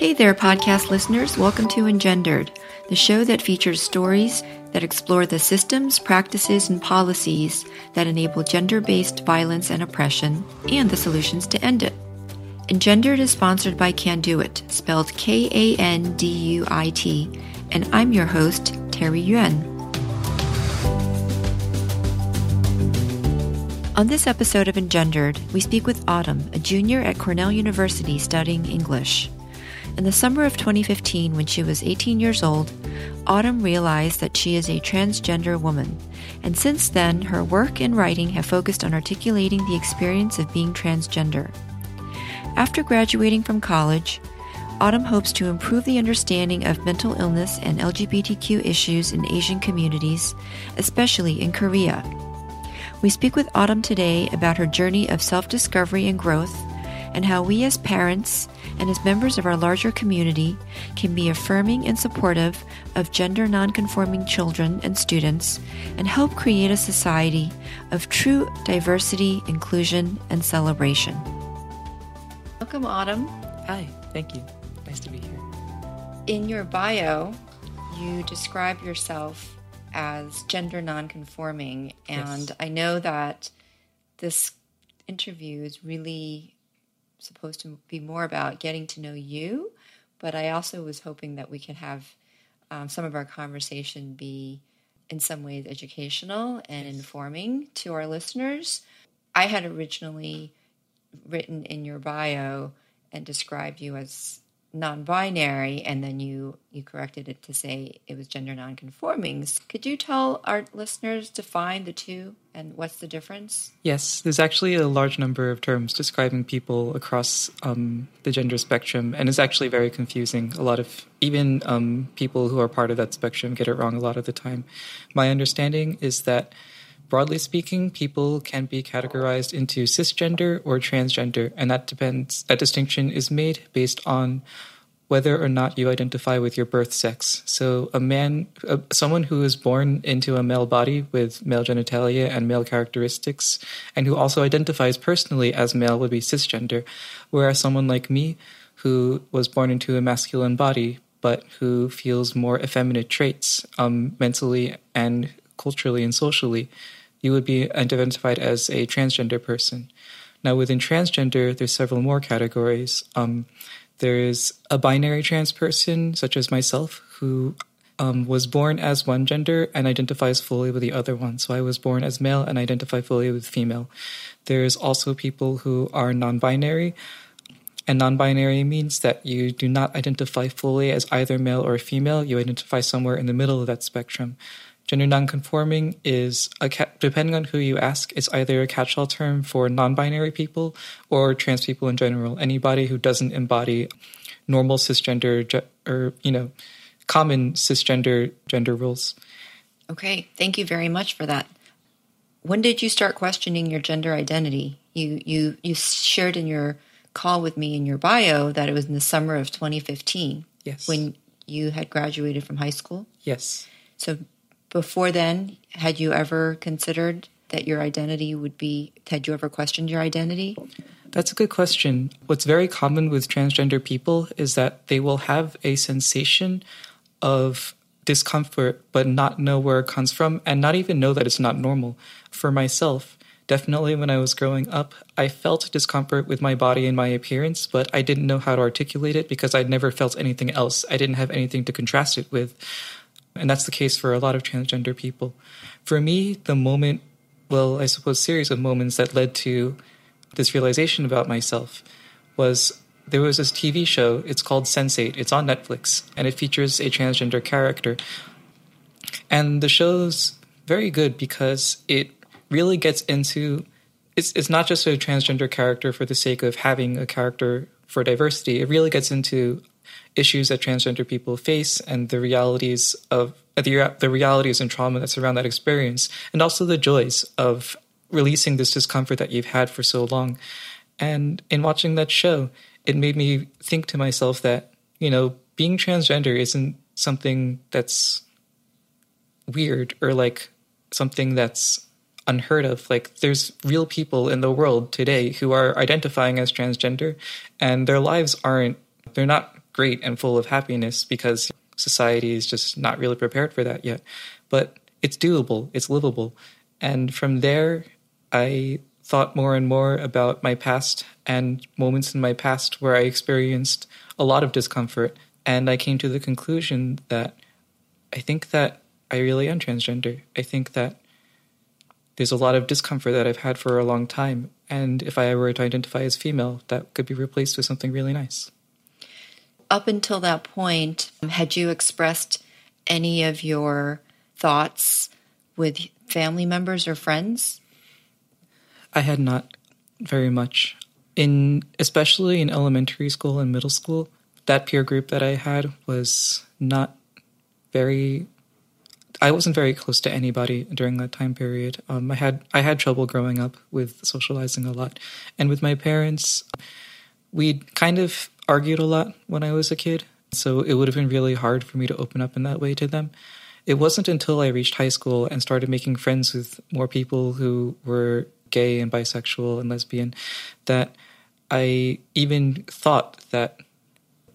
Hey there, podcast listeners. Welcome to Engendered, the show that features stories that explore the systems, practices, and policies that enable gender based violence and oppression and the solutions to end it. Engendered is sponsored by Kanduit, spelled K A N D U I T, and I'm your host, Terry Yuan. On this episode of Engendered, we speak with Autumn, a junior at Cornell University studying English. In the summer of 2015, when she was 18 years old, Autumn realized that she is a transgender woman, and since then, her work and writing have focused on articulating the experience of being transgender. After graduating from college, Autumn hopes to improve the understanding of mental illness and LGBTQ issues in Asian communities, especially in Korea. We speak with Autumn today about her journey of self discovery and growth, and how we as parents and as members of our larger community can be affirming and supportive of gender nonconforming children and students and help create a society of true diversity, inclusion, and celebration. Welcome, Autumn. Hi, thank you. Nice to be here. In your bio, you describe yourself as gender nonconforming, and Yes. I know that this interview is really supposed to be more about getting to know you, but I also was hoping that we could have um, some of our conversation be in some ways educational and informing to our listeners. I had originally written in your bio and described you as non-binary and then you you corrected it to say it was gender non-conforming could you tell our listeners define the two and what's the difference Yes, there's actually a large number of terms describing people across um, the gender spectrum, and it's actually very confusing. A lot of even um, people who are part of that spectrum get it wrong a lot of the time. My understanding is that, broadly speaking, people can be categorized into cisgender or transgender, and that depends. That distinction is made based on whether or not you identify with your birth sex. So, a man, someone who is born into a male body with male genitalia and male characteristics, and who also identifies personally as male, would be cisgender. Whereas someone like me, who was born into a masculine body, but who feels more effeminate traits um, mentally and culturally and socially, you would be identified as a transgender person. Now, within transgender, there's several more categories. Um, there's a binary trans person, such as myself, who um, was born as one gender and identifies fully with the other one. So I was born as male and identify fully with female. There's also people who are non binary. And non binary means that you do not identify fully as either male or female. You identify somewhere in the middle of that spectrum. Gender nonconforming is, a ca- depending on who you ask, it's either a catch all term for non binary people or trans people in general. Anybody who doesn't embody normal cisgender ge- or, you know, common cisgender gender rules. okay thank you very much for that when did you start questioning your gender identity you you you shared in your call with me in your bio that it was in the summer of 2015 Yes. when you had graduated from high school Yes. So before then, had you ever considered that your identity would be, had you ever questioned your identity? That's a good question. What's very common with transgender people is that they will have a sensation of discomfort, but not know where it comes from and not even know that it's not normal. For myself, definitely when I was growing up, I felt discomfort with my body and my appearance, but I didn't know how to articulate it because I'd never felt anything else. I didn't have anything to contrast it with. And that's the case for a lot of transgender people. For me, the moment, well, I suppose, series of moments that led to this realization about myself was there was this TV show. It's called Sense8. It's on Netflix, and it features a transgender character. And the show's very good because it really gets into it's it's not just a transgender character for the sake of having a character for diversity. It really gets into issues that transgender people face and the realities of uh, the the realities and trauma that surround that experience, and also the joys of releasing this discomfort that you've had for so long. And in watching that show, it made me think to myself that you know being transgender isn't something that's weird or like something that's unheard of. Like there's real people in the world today who are identifying as transgender and their lives aren't they're not great and full of happiness because society is just not really prepared for that yet. But it's doable, it's livable. And from there, I thought more and more about my past and moments in my past where I experienced a lot of discomfort. And I came to the conclusion that I think that I really am transgender. I think that there's a lot of discomfort that I've had for a long time. And if I were to identify as female, that could be replaced with something really nice. Up until that point, had you expressed any of your thoughts with family members or friends? I had not very much. In especially in elementary school and middle school, that peer group that I had was not very I wasn't very close to anybody during that time period. Um, I had I had trouble growing up with socializing a lot, and with my parents, we kind of argued a lot when I was a kid. So it would have been really hard for me to open up in that way to them. It wasn't until I reached high school and started making friends with more people who were gay and bisexual and lesbian that I even thought that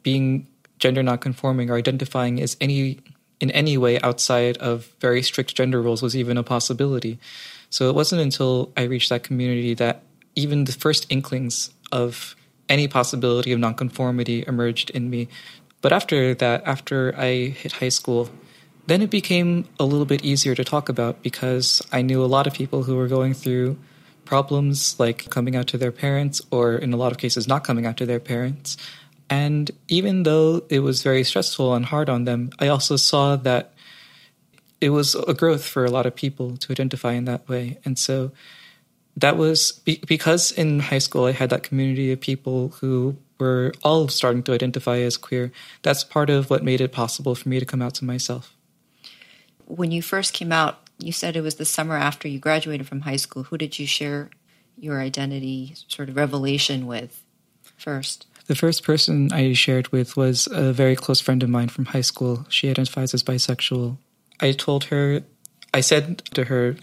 being gender nonconforming or identifying as any in any way outside of very strict gender roles was even a possibility. So it wasn't until I reached that community that even the first inklings of any possibility of nonconformity emerged in me. But after that, after I hit high school, then it became a little bit easier to talk about because I knew a lot of people who were going through problems like coming out to their parents, or in a lot of cases, not coming out to their parents. And even though it was very stressful and hard on them, I also saw that it was a growth for a lot of people to identify in that way. And so that was be- because in high school I had that community of people who were all starting to identify as queer. That's part of what made it possible for me to come out to myself. When you first came out, you said it was the summer after you graduated from high school. Who did you share your identity sort of revelation with first? The first person I shared with was a very close friend of mine from high school. She identifies as bisexual. I told her, I said to her,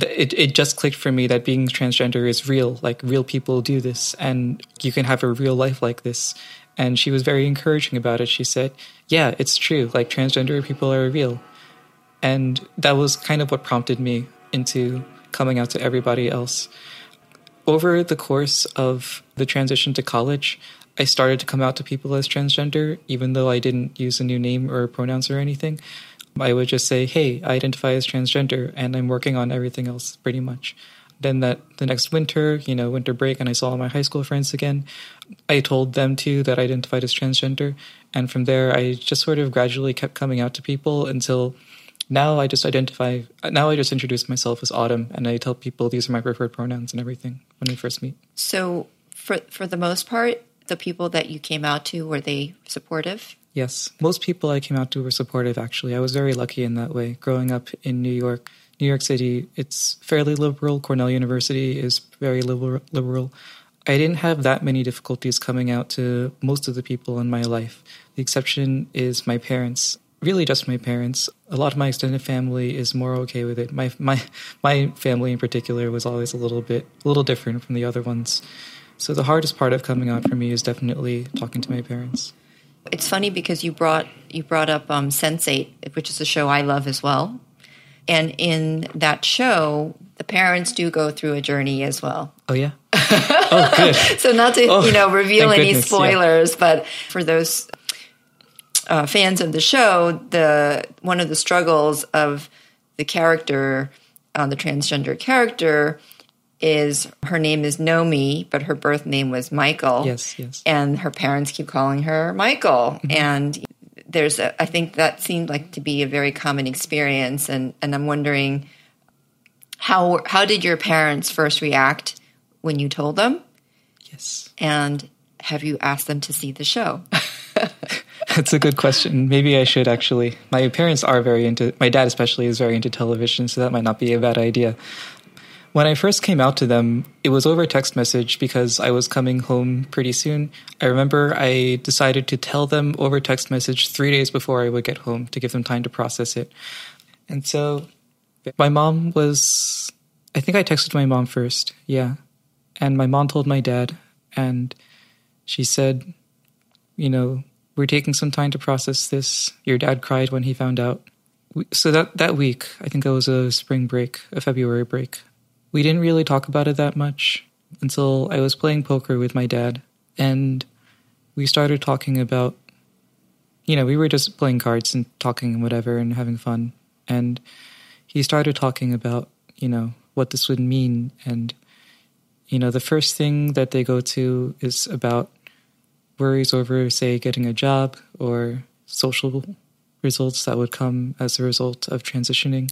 it, it just clicked for me that being transgender is real. Like, real people do this, and you can have a real life like this. And she was very encouraging about it. She said, Yeah, it's true. Like, transgender people are real. And that was kind of what prompted me into coming out to everybody else. Over the course of the transition to college, I started to come out to people as transgender, even though I didn't use a new name or pronouns or anything. I would just say, "Hey, I identify as transgender, and I'm working on everything else, pretty much." Then that the next winter, you know, winter break, and I saw all my high school friends again. I told them too that I identified as transgender, and from there, I just sort of gradually kept coming out to people until now. I just identify. Now I just introduce myself as Autumn, and I tell people these are my preferred pronouns and everything when we first meet. So, for for the most part, the people that you came out to were they supportive? Yes, most people I came out to were supportive. Actually, I was very lucky in that way. Growing up in New York, New York City, it's fairly liberal. Cornell University is very liberal. I didn't have that many difficulties coming out to most of the people in my life. The exception is my parents. Really, just my parents. A lot of my extended family is more okay with it. My my my family in particular was always a little bit a little different from the other ones. So the hardest part of coming out for me is definitely talking to my parents. It's funny because you brought you brought up um, Sense8, which is a show I love as well. And in that show, the parents do go through a journey as well. Oh yeah. oh good. so not to oh, you know reveal any goodness, spoilers, yeah. but for those uh, fans of the show, the one of the struggles of the character, uh, the transgender character, is her name is Nomi, but her birth name was Michael. Yes, yes. And her parents keep calling her Michael. Mm-hmm. And there's a, I think that seemed like to be a very common experience. And, and I'm wondering how, how did your parents first react when you told them? Yes. And have you asked them to see the show? That's a good question. Maybe I should actually. My parents are very into, my dad especially is very into television, so that might not be a bad idea. When I first came out to them, it was over text message because I was coming home pretty soon. I remember I decided to tell them over text message three days before I would get home to give them time to process it. And so my mom was, I think I texted my mom first, yeah. And my mom told my dad, and she said, you know, we're taking some time to process this. Your dad cried when he found out. So that that week, I think it was a spring break, a February break. We didn't really talk about it that much until I was playing poker with my dad, and we started talking about. You know, we were just playing cards and talking and whatever and having fun, and he started talking about you know what this would mean and you know the first thing that they go to is about worries over, say, getting a job or social results that would come as a result of transitioning.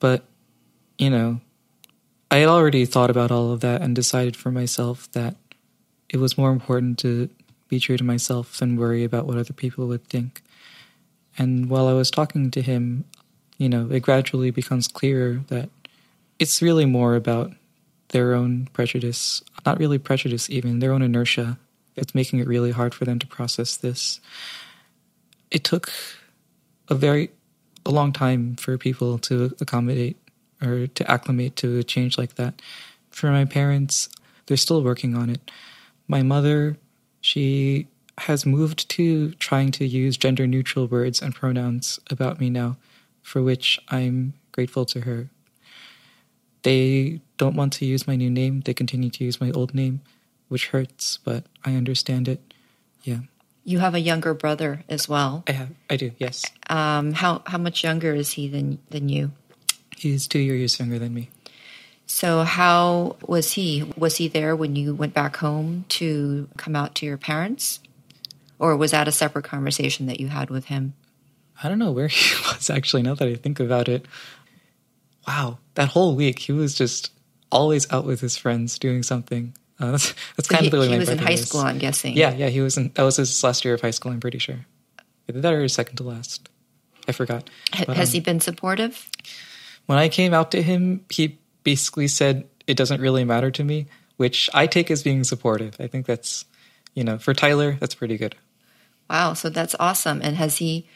But, you know, I had already thought about all of that and decided for myself that it was more important to be true to myself than worry about what other people would think. And while I was talking to him, you know, it gradually becomes clearer that it's really more about their own prejudice, not really prejudice, even their own inertia it's making it really hard for them to process this. It took a very a long time for people to accommodate or to acclimate to a change like that. For my parents, they're still working on it. My mother, she has moved to trying to use gender neutral words and pronouns about me now, for which I'm grateful to her. They don't want to use my new name, they continue to use my old name which hurts, but I understand it. Yeah. You have a younger brother as well. I have. I do. Yes. Um, how how much younger is he than than you? He's two years younger than me. So how was he? Was he there when you went back home to come out to your parents, or was that a separate conversation that you had with him? I don't know where he was actually. Now that I think about it, wow, that whole week he was just always out with his friends doing something. Uh, that's that's so kind he, of the way he was in high was. school. I'm guessing. Yeah, yeah, he was in. That was his last year of high school. I'm pretty sure. Either that or his second to last. I forgot. But, Has um, he been supportive? When I came out to him, he basically said it doesn't really matter to me, which I take as being supportive. I think that's, you know, for Tyler, that's pretty good. Wow, so that's awesome. And has he?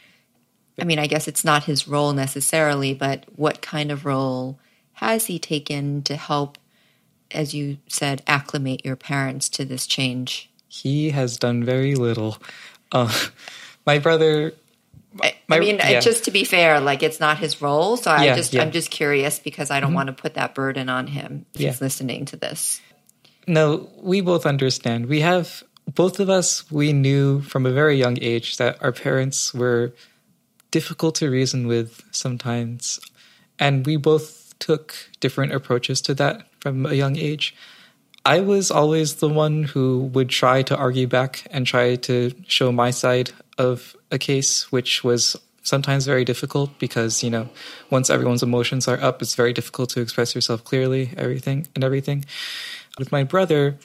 I mean, I guess it's not his role necessarily, but what kind of role has he taken to help as you said, acclimate your parents to this change? He has done very little. Uh, my brother. My, I mean, yeah. just to be fair, like it's not his role, so I yeah, just yeah. I'm just curious because I don't mm-hmm. want to put that burden on him if he's listening to this. No, we both understand. We have both of us. We knew from a very young age that our parents were difficult to reason with sometimes, and we both took different approaches to that from a young age. I was always the one who would try to argue back and try to show my side of a case, which was sometimes very difficult because, you know, once everyone's emotions are up, it's very difficult to express yourself clearly, everything and everything. With my brother,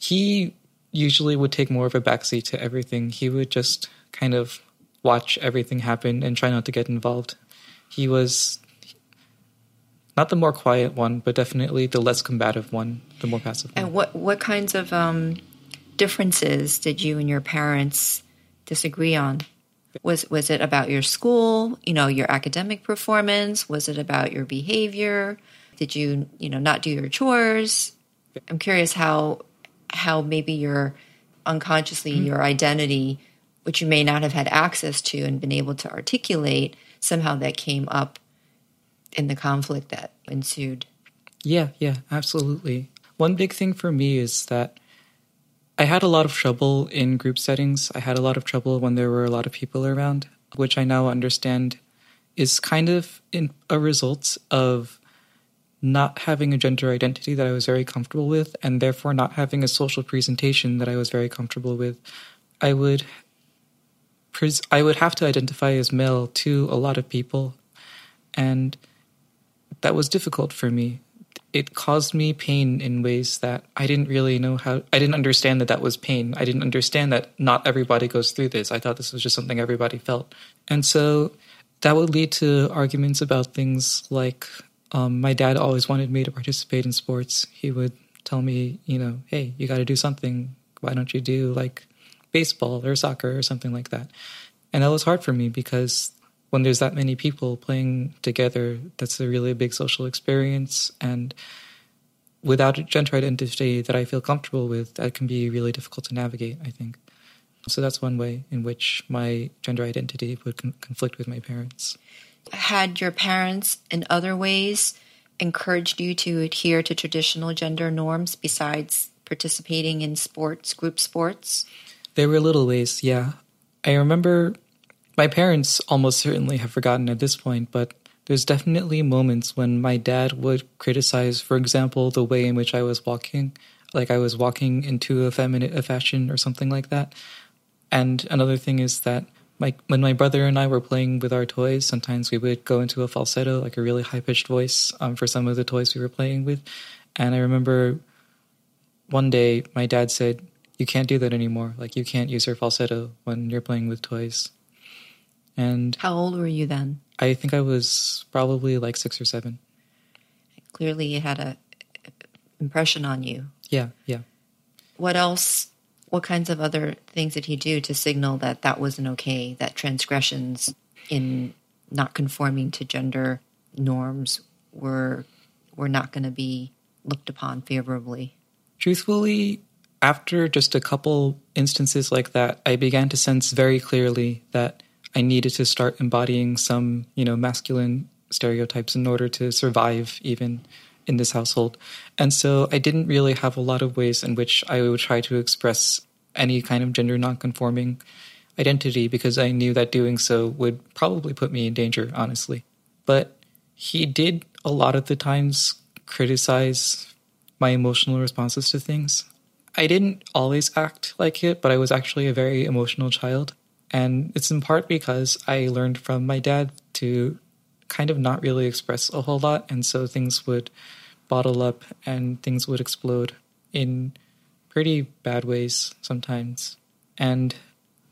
he usually would take more of a backseat to everything. He would just kind of watch everything happen and try not to get involved. He was not the more quiet one, but definitely the less combative one, the more passive one. And what what kinds of um, differences did you and your parents disagree on? Was was it about your school, you know, your academic performance? Was it about your behavior? Did you, you know, not do your chores? I'm curious how how maybe your unconsciously mm-hmm. your identity, which you may not have had access to and been able to articulate, somehow that came up in the conflict that ensued. Yeah, yeah, absolutely. One big thing for me is that I had a lot of trouble in group settings. I had a lot of trouble when there were a lot of people around, which I now understand is kind of in a result of not having a gender identity that I was very comfortable with, and therefore not having a social presentation that I was very comfortable with. I would I would have to identify as male to a lot of people, and that was difficult for me. It caused me pain in ways that I didn't really know how. I didn't understand that that was pain. I didn't understand that not everybody goes through this. I thought this was just something everybody felt. And so that would lead to arguments about things like um, my dad always wanted me to participate in sports. He would tell me, you know, hey, you got to do something. Why don't you do like baseball or soccer or something like that? And that was hard for me because when there's that many people playing together, that's a really big social experience. And without a gender identity that I feel comfortable with, that can be really difficult to navigate, I think. So that's one way in which my gender identity would con- conflict with my parents. Had your parents, in other ways, encouraged you to adhere to traditional gender norms besides participating in sports, group sports? There were little ways, yeah. I remember my parents almost certainly have forgotten at this point, but there's definitely moments when my dad would criticize, for example, the way in which I was walking, like I was walking into feminine a fashion or something like that. And another thing is that when my brother and I were playing with our toys, sometimes we would go into a falsetto, like a really high pitched voice, um, for some of the toys we were playing with. And I remember one day my dad said, "You can't do that anymore. Like you can't use your falsetto when you're playing with toys." And how old were you then? I think I was probably like six or seven. Clearly, it had a impression on you. Yeah, yeah. What else? What kinds of other things did he do to signal that that wasn't okay? That transgressions in not conforming to gender norms were were not going to be looked upon favorably. Truthfully, after just a couple instances like that, I began to sense very clearly that I needed to start embodying some, you know, masculine stereotypes in order to survive even in this household. And so I didn't really have a lot of ways in which I would try to express any kind of gender nonconforming identity because I knew that doing so would probably put me in danger, honestly. But he did a lot of the times criticize my emotional responses to things. I didn't always act like it, but I was actually a very emotional child. And it's in part because I learned from my dad to kind of not really express a whole lot. And so things would bottle up and things would explode in pretty bad ways sometimes. And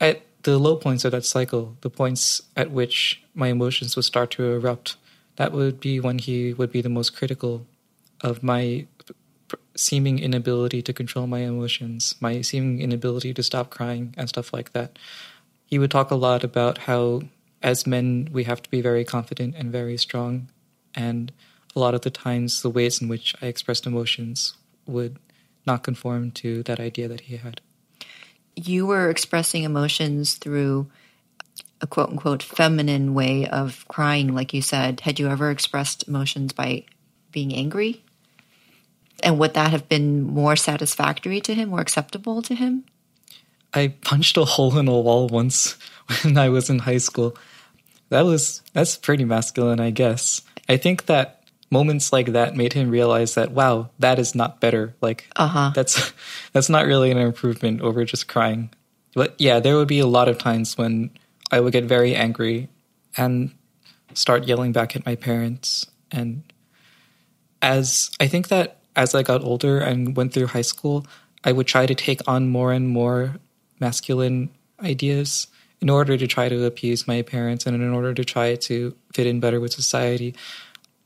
at the low points of that cycle, the points at which my emotions would start to erupt, that would be when he would be the most critical of my seeming inability to control my emotions, my seeming inability to stop crying, and stuff like that. He would talk a lot about how, as men, we have to be very confident and very strong. And a lot of the times, the ways in which I expressed emotions would not conform to that idea that he had. You were expressing emotions through a quote unquote feminine way of crying, like you said. Had you ever expressed emotions by being angry? And would that have been more satisfactory to him, more acceptable to him? I punched a hole in a wall once when I was in high school. That was that's pretty masculine, I guess. I think that moments like that made him realize that wow, that is not better. Like uh-huh. that's that's not really an improvement over just crying. But yeah, there would be a lot of times when I would get very angry and start yelling back at my parents and as I think that as I got older and went through high school, I would try to take on more and more masculine ideas in order to try to appease my parents and in order to try to fit in better with society.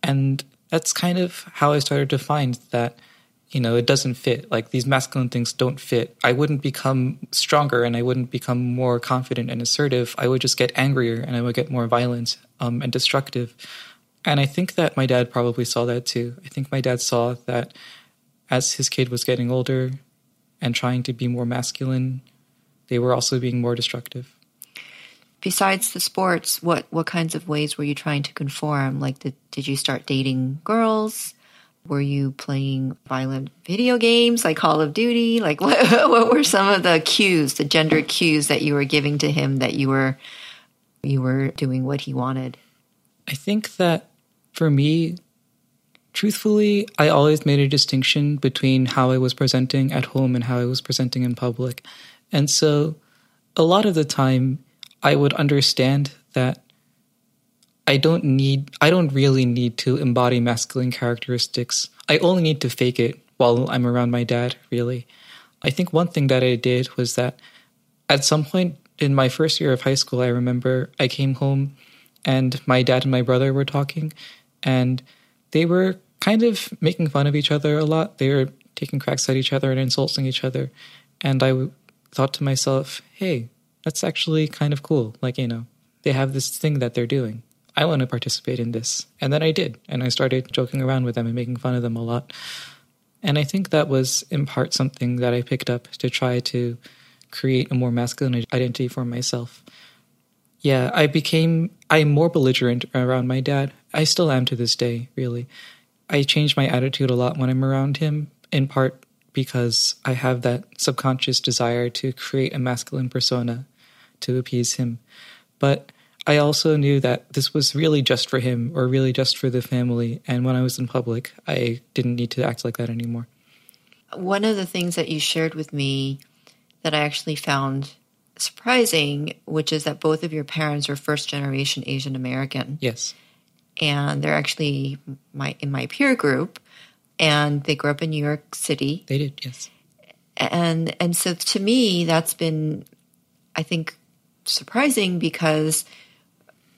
And that's kind of how I started to find that, you know, it doesn't fit. Like these masculine things don't fit. I wouldn't become stronger and I wouldn't become more confident and assertive. I would just get angrier and I would get more violent um, and destructive. And I think that my dad probably saw that too. I think my dad saw that as his kid was getting older and trying to be more masculine, they were also being more destructive. Besides the sports, what what kinds of ways were you trying to conform? Like, did did you start dating girls? Were you playing violent video games like Call of Duty? Like, what what were some of the cues, the gender cues that you were giving to him that you were you were doing what he wanted? I think that for me, truthfully, I always made a distinction between how I was presenting at home and how I was presenting in public. And so a lot of the time, I would understand that I don't need, I don't really need to embody masculine characteristics. I only need to fake it while I'm around my dad, really. I think one thing that I did was that at some point in my first year of high school, I remember I came home and my dad and my brother were talking, and they were kind of making fun of each other a lot. They were taking cracks at each other and insulting each other. And I thought to myself, hey, that's actually kind of cool. Like, you know, they have this thing that they're doing. I want to participate in this. And then I did. And I started joking around with them and making fun of them a lot. And I think that was in part something that I picked up to try to create a more masculine identity for myself. Yeah, I became I'm more belligerent around my dad. I still am to this day, really. I change my attitude a lot when I'm around him, in part because I have that subconscious desire to create a masculine persona to appease him. But I also knew that this was really just for him or really just for the family. And when I was in public, I didn't need to act like that anymore. One of the things that you shared with me that I actually found surprising, which is that both of your parents are first generation Asian American. Yes. And they're actually my in my peer group and they grew up in New York City. They did, yes. And and so to me that's been I think surprising because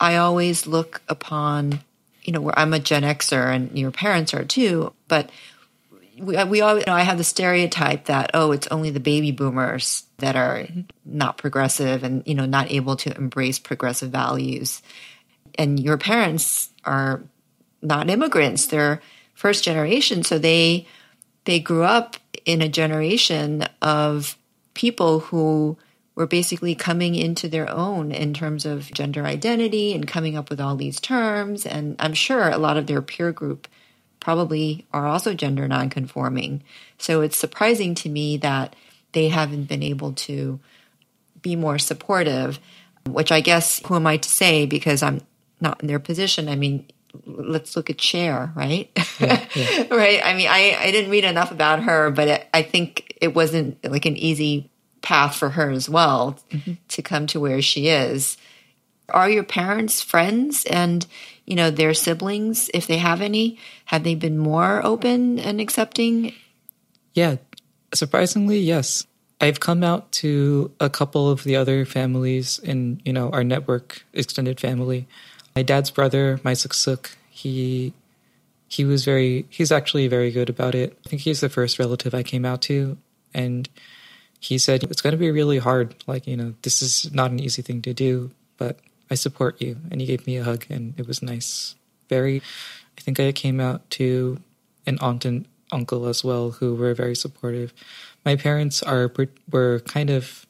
I always look upon, you know, where I'm a Gen Xer and your parents are too, but we, we always, you know, I have the stereotype that, oh, it's only the baby boomers that are not progressive and, you know, not able to embrace progressive values. And your parents are not immigrants. They're first generation. So they, they grew up in a generation of people who were basically coming into their own in terms of gender identity and coming up with all these terms. And I'm sure a lot of their peer group probably are also gender nonconforming. So it's surprising to me that they haven't been able to be more supportive, which I guess, who am I to say because I'm not in their position? I mean, let's look at Cher, right? Yeah, yeah. right. I mean, I, I didn't read enough about her, but it, I think it wasn't like an easy path for her as well mm-hmm. to come to where she is. Are your parents friends and, you know, their siblings, if they have any, have they been more open and accepting? Yeah, surprisingly, yes. I've come out to a couple of the other families in, you know, our network extended family. My dad's brother, my Suk, he he was very he's actually very good about it. I think he's the first relative I came out to and he said it's going to be really hard like you know this is not an easy thing to do but i support you. And he gave me a hug and it was nice. Very i think i came out to an aunt and uncle as well who were very supportive. My parents are were kind of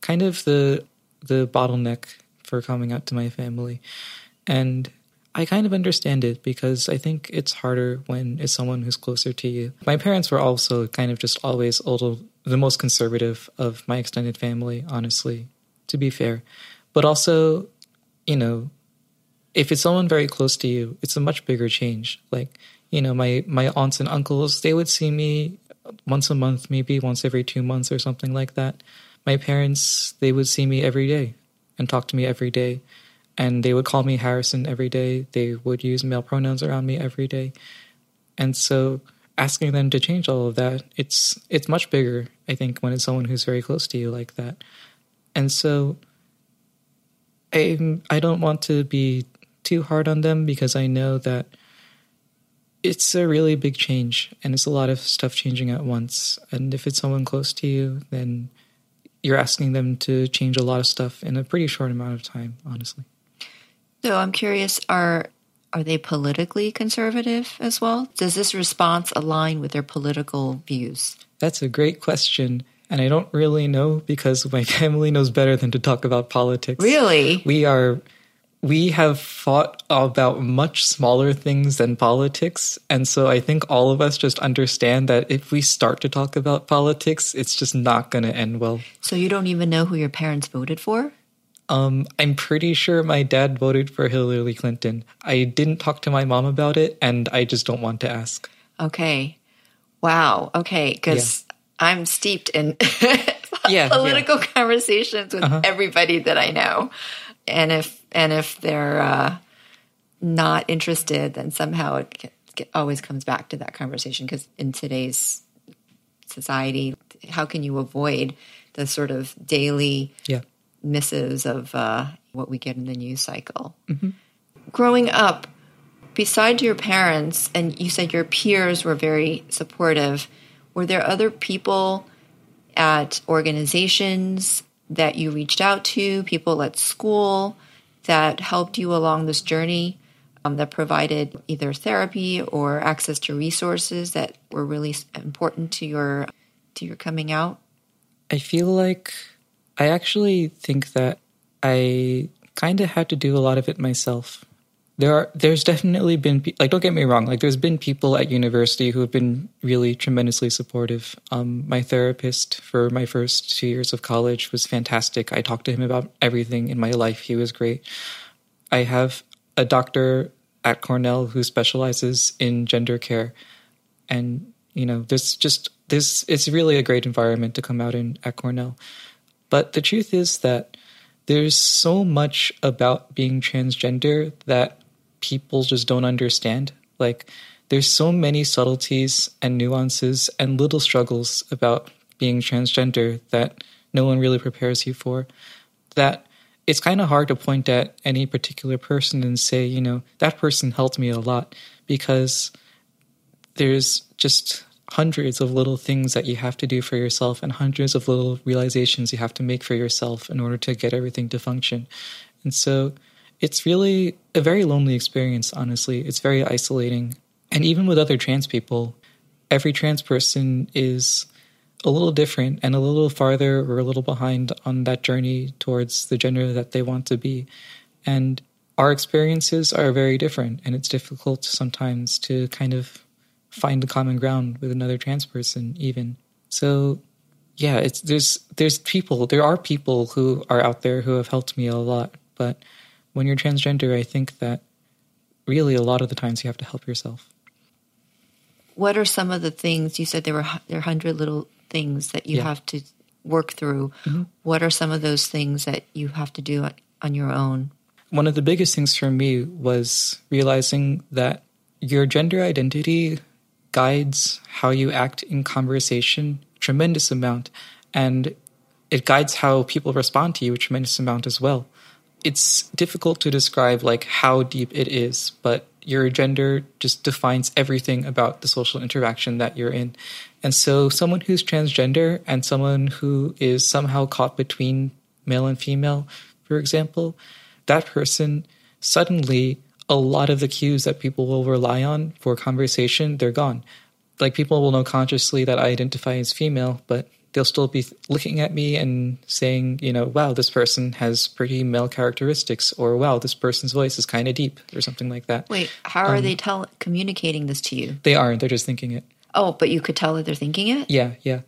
kind of the the bottleneck for coming out to my family and I kind of understand it because I think it's harder when it's someone who's closer to you. My parents were also kind of just always old, the most conservative of my extended family, honestly, to be fair. But also, you know, if it's someone very close to you, it's a much bigger change. Like, you know, my my aunts and uncles, they would see me once a month, maybe once every 2 months or something like that. My parents, they would see me every day and talk to me every day and they would call me Harrison every day. They would use male pronouns around me every day. And so asking them to change all of that, it's it's much bigger, I think, when it's someone who's very close to you like that. And so I I don't want to be too hard on them because I know that it's a really big change and it's a lot of stuff changing at once. And if it's someone close to you, then you're asking them to change a lot of stuff in a pretty short amount of time, honestly. So I'm curious are are they politically conservative as well? Does this response align with their political views? That's a great question. And I don't really know because my family knows better than to talk about politics. Really? We are we have fought about much smaller things than politics. And so I think all of us just understand that if we start to talk about politics, it's just not going to end well. So you don't even know who your parents voted for? Um, I'm pretty sure my dad voted for Hillary Clinton. I didn't talk to my mom about it, and I just don't want to ask. Okay. Wow. Okay. Because yeah. I'm steeped in yeah, political yeah. conversations with uh-huh. everybody that I know, and if and if they're uh, not interested, then somehow it, it always comes back to that conversation. Because in today's society, how can you avoid the sort of daily yeah missives of uh, what we get in the news cycle. Mm-hmm. Growing up, besides your parents, and you said your peers were very supportive, were there other people at organizations that you reached out to, people at school that helped you along this journey? Um, that provided either therapy or access to resources that were really important to your to your coming out? I feel like I actually think that I kind of had to do a lot of it myself. There are there's definitely been like don't get me wrong like there's been people at university who have been really tremendously supportive. Um, my therapist for my first two years of college was fantastic. I talked to him about everything in my life. He was great. I have a doctor at Cornell who specializes in gender care, and you know there's just this it's really a great environment to come out in at Cornell. But the truth is that there's so much about being transgender that people just don't understand. Like, there's so many subtleties and nuances and little struggles about being transgender that no one really prepares you for. That it's kind of hard to point at any particular person and say, you know, that person helped me a lot because there's just hundreds of little things that you have to do for yourself and hundreds of little realizations you have to make for yourself in order to get everything to function. And so it's really a very lonely experience, honestly. It's very isolating. And even with other trans people, every trans person is a little different and a little farther or a little behind on that journey towards the gender that they want to be. And our experiences are very different, and it's difficult sometimes to kind of find a common ground with another trans person even so yeah it's there's there's people there are people who are out there who have helped me a lot but when you're transgender i think that really a lot of the times you have to help yourself what are some of the things you said there were there are hundred little things that you yeah. have to work through mm-hmm. what are some of those things that you have to do on your own one of the biggest things for me was realizing that your gender identity guides how you act in conversation tremendous amount and it guides how people respond to you a tremendous amount as well. It's difficult to describe like how deep it is but your gender just defines everything about the social interaction that you're in. And so someone who's transgender and someone who is somehow caught between male and female for example that person suddenly a lot of the cues that people will rely on for conversation, they're gone. Like people will know consciously that I identify as female, but they'll still be looking at me and saying, you know, wow, this person has pretty male characteristics, or wow, this person's voice is kind of deep, or something like that. Wait, how are um, they tell communicating this to you? They aren't. They're just thinking it. Oh, but you could tell that they're thinking it. Yeah, yeah.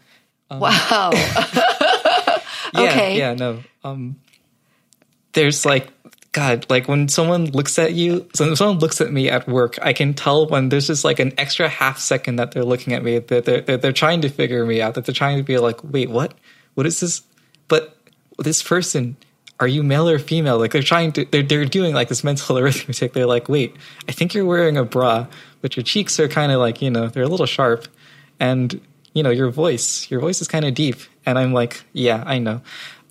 Um, wow. yeah, okay. Yeah, no. Um, there's like God, like when someone looks at you, when someone looks at me at work, I can tell when there's just like an extra half second that they're looking at me, that they're, they're, they're trying to figure me out, that they're trying to be like, wait, what? What is this? But this person, are you male or female? Like they're trying to, they're, they're doing like this mental arithmetic. They're like, wait, I think you're wearing a bra, but your cheeks are kind of like, you know, they're a little sharp. And, you know, your voice, your voice is kind of deep. And I'm like, yeah, I know.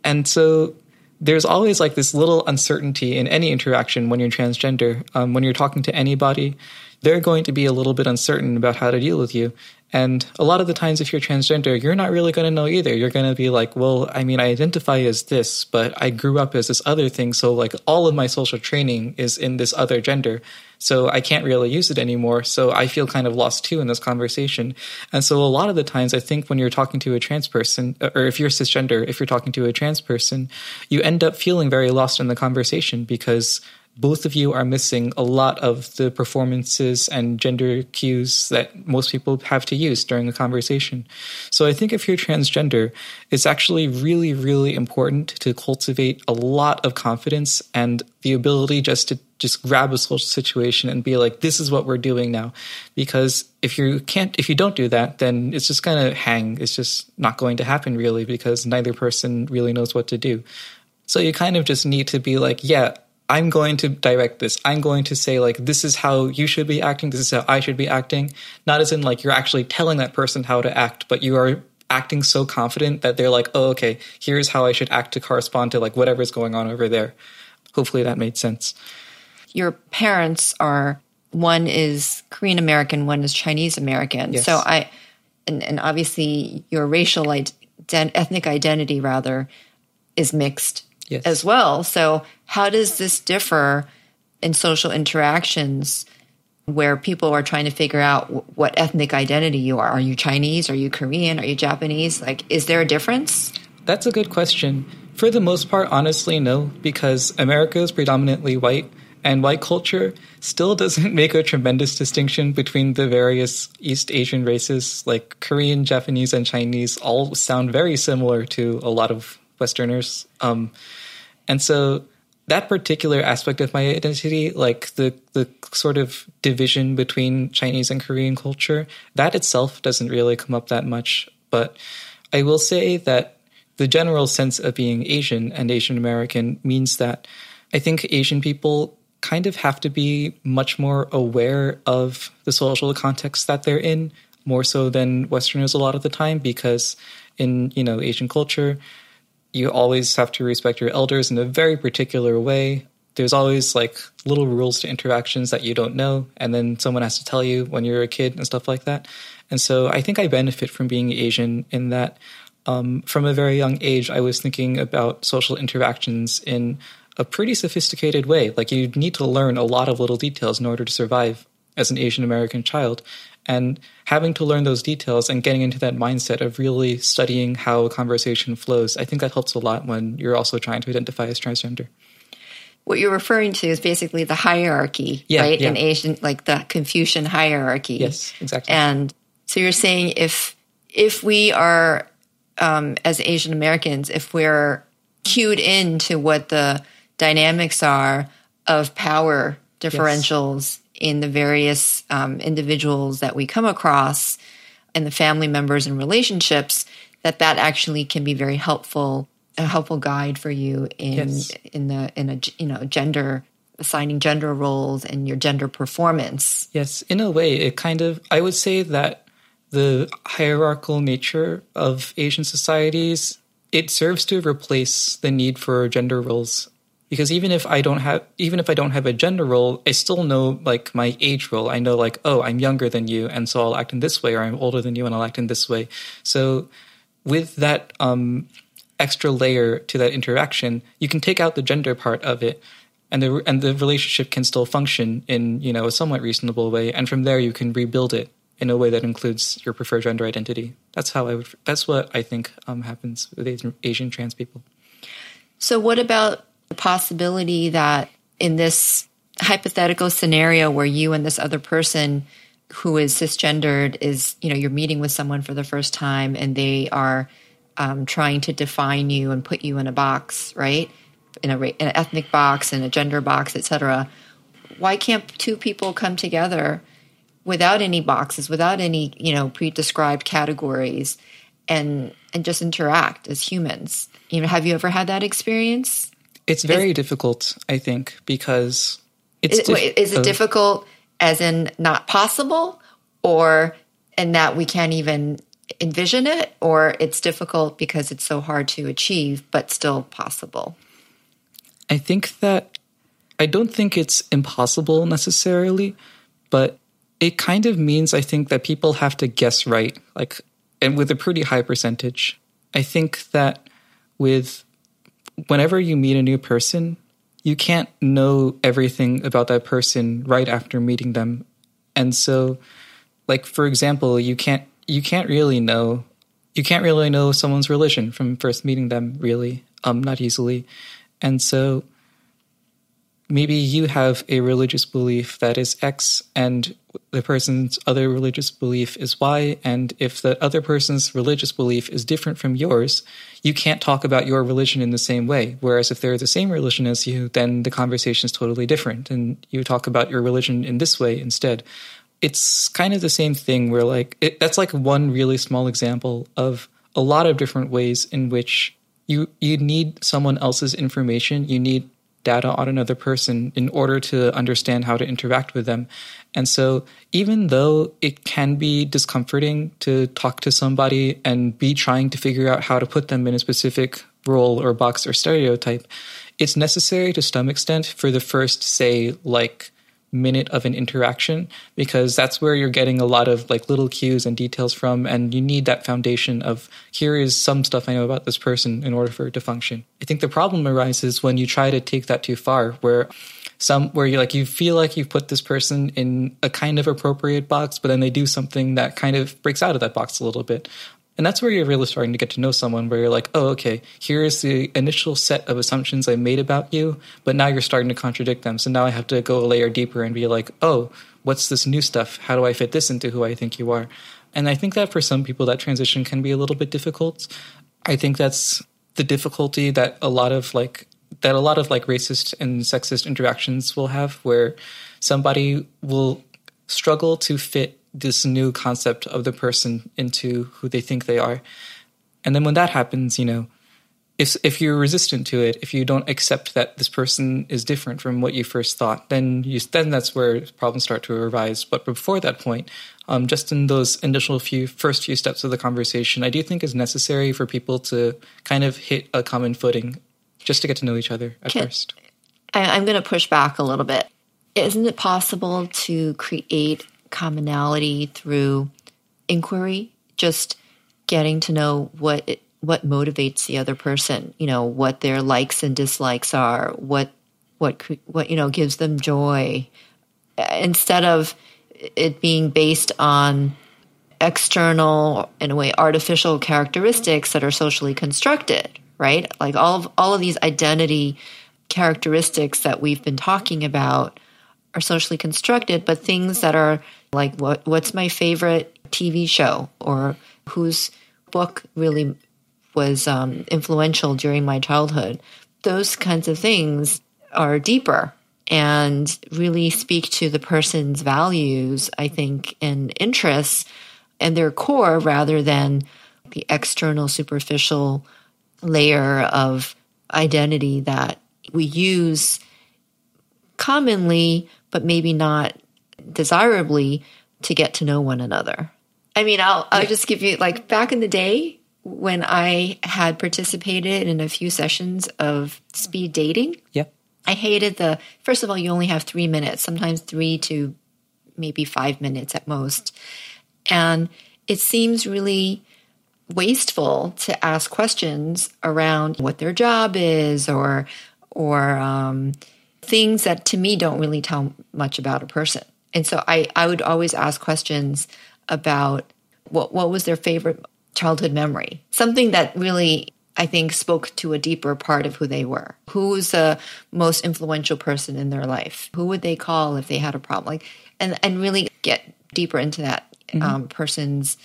And so there's always like this little uncertainty in any interaction when you're transgender. Um, when you're talking to anybody, they're going to be a little bit uncertain about how to deal with you. And a lot of the times, if you're transgender, you're not really going to know either. You're going to be like, well, I mean, I identify as this, but I grew up as this other thing. So, like, all of my social training is in this other gender. So, I can't really use it anymore. So, I feel kind of lost too in this conversation. And so, a lot of the times, I think when you're talking to a trans person, or if you're cisgender, if you're talking to a trans person, you end up feeling very lost in the conversation because both of you are missing a lot of the performances and gender cues that most people have to use during a conversation. So I think if you're transgender, it's actually really, really important to cultivate a lot of confidence and the ability just to just grab a social situation and be like, this is what we're doing now. Because if you can't, if you don't do that, then it's just going to hang. It's just not going to happen really because neither person really knows what to do. So you kind of just need to be like, yeah, I'm going to direct this. I'm going to say, like, this is how you should be acting. This is how I should be acting. Not as in, like, you're actually telling that person how to act, but you are acting so confident that they're like, oh, okay, here's how I should act to correspond to, like, whatever's going on over there. Hopefully that made sense. Your parents are, one is Korean American, one is Chinese American. Yes. So I, and, and obviously your racial, like ethnic identity, rather, is mixed yes. as well. So, how does this differ in social interactions where people are trying to figure out what ethnic identity you are? Are you Chinese? Are you Korean? Are you Japanese? Like, is there a difference? That's a good question. For the most part, honestly, no, because America is predominantly white, and white culture still doesn't make a tremendous distinction between the various East Asian races. Like Korean, Japanese, and Chinese all sound very similar to a lot of Westerners. Um, and so that particular aspect of my identity, like the the sort of division between Chinese and Korean culture, that itself doesn't really come up that much. But I will say that the general sense of being Asian and Asian American means that I think Asian people kind of have to be much more aware of the social context that they're in, more so than Westerners a lot of the time, because in you know Asian culture, you always have to respect your elders in a very particular way. There's always like little rules to interactions that you don't know, and then someone has to tell you when you're a kid and stuff like that. And so I think I benefit from being Asian in that um, from a very young age, I was thinking about social interactions in a pretty sophisticated way. Like you need to learn a lot of little details in order to survive as an Asian American child. And having to learn those details and getting into that mindset of really studying how a conversation flows i think that helps a lot when you're also trying to identify as transgender. What you're referring to is basically the hierarchy yeah, right? yeah. in asian like the confucian hierarchy. Yes exactly. And so you're saying if if we are um, as asian americans if we're cued into what the dynamics are of power differentials yes in the various um, individuals that we come across and the family members and relationships that that actually can be very helpful a helpful guide for you in yes. in the in a you know gender assigning gender roles and your gender performance yes in a way it kind of i would say that the hierarchical nature of asian societies it serves to replace the need for gender roles because even if I don't have even if I don't have a gender role, I still know like my age role. I know like oh I'm younger than you, and so I'll act in this way, or I'm older than you, and I'll act in this way. So with that um, extra layer to that interaction, you can take out the gender part of it, and the and the relationship can still function in you know a somewhat reasonable way, and from there you can rebuild it in a way that includes your preferred gender identity. That's how I would. That's what I think um, happens with Asian, Asian trans people. So what about the possibility that in this hypothetical scenario where you and this other person who is cisgendered is, you know, you're meeting with someone for the first time and they are um, trying to define you and put you in a box, right? In, a, in an ethnic box, in a gender box, etc. Why can't two people come together without any boxes, without any, you know, pre-described categories, and and just interact as humans? You know, have you ever had that experience? It's very is, difficult, I think, because it's. Is, dif- is it uh, difficult as in not possible, or in that we can't even envision it, or it's difficult because it's so hard to achieve, but still possible? I think that I don't think it's impossible necessarily, but it kind of means I think that people have to guess right, like, and with a pretty high percentage. I think that with whenever you meet a new person, you can't know everything about that person right after meeting them. And so like for example, you can't you can't really know you can't really know someone's religion from first meeting them really um not easily. And so maybe you have a religious belief that is X and the person's other religious belief is Y. And if the other person's religious belief is different from yours, you can't talk about your religion in the same way. Whereas if they're the same religion as you, then the conversation is totally different. And you talk about your religion in this way instead. It's kind of the same thing where, like, it, that's like one really small example of a lot of different ways in which you you need someone else's information. You need data on another person in order to understand how to interact with them. And so, even though it can be discomforting to talk to somebody and be trying to figure out how to put them in a specific role or box or stereotype, it's necessary to some extent for the first, say, like minute of an interaction because that's where you're getting a lot of like little cues and details from and you need that foundation of here is some stuff I know about this person in order for it to function. I think the problem arises when you try to take that too far where some where you like you feel like you've put this person in a kind of appropriate box but then they do something that kind of breaks out of that box a little bit And that's where you're really starting to get to know someone where you're like, oh, okay, here's the initial set of assumptions I made about you, but now you're starting to contradict them. So now I have to go a layer deeper and be like, oh, what's this new stuff? How do I fit this into who I think you are? And I think that for some people, that transition can be a little bit difficult. I think that's the difficulty that a lot of like, that a lot of like racist and sexist interactions will have where somebody will struggle to fit this new concept of the person into who they think they are. And then when that happens, you know, if if you're resistant to it, if you don't accept that this person is different from what you first thought, then you then that's where problems start to arise. But before that point, um, just in those initial few first few steps of the conversation, I do think is necessary for people to kind of hit a common footing, just to get to know each other at Can, first. I, I'm going to push back a little bit. Isn't it possible to create commonality through inquiry, just getting to know what it, what motivates the other person, you know, what their likes and dislikes are, what what what you know gives them joy instead of it being based on external in a way artificial characteristics that are socially constructed, right? Like all of all of these identity characteristics that we've been talking about are socially constructed, but things that are like what what's my favorite TV show or whose book really was um, influential during my childhood. Those kinds of things are deeper and really speak to the person's values, I think, and interests and their core rather than the external, superficial layer of identity that we use commonly, but maybe not desirably to get to know one another. I mean, I'll, I'll just give you like back in the day when I had participated in a few sessions of speed dating. Yeah. I hated the, first of all, you only have three minutes, sometimes three to maybe five minutes at most. And it seems really wasteful to ask questions around what their job is or, or, um, things that to me don't really tell much about a person. And so I, I would always ask questions about what, what was their favorite childhood memory, something that really I think spoke to a deeper part of who they were. Who was the most influential person in their life? Who would they call if they had a problem? Like, and and really get deeper into that mm-hmm. um, person's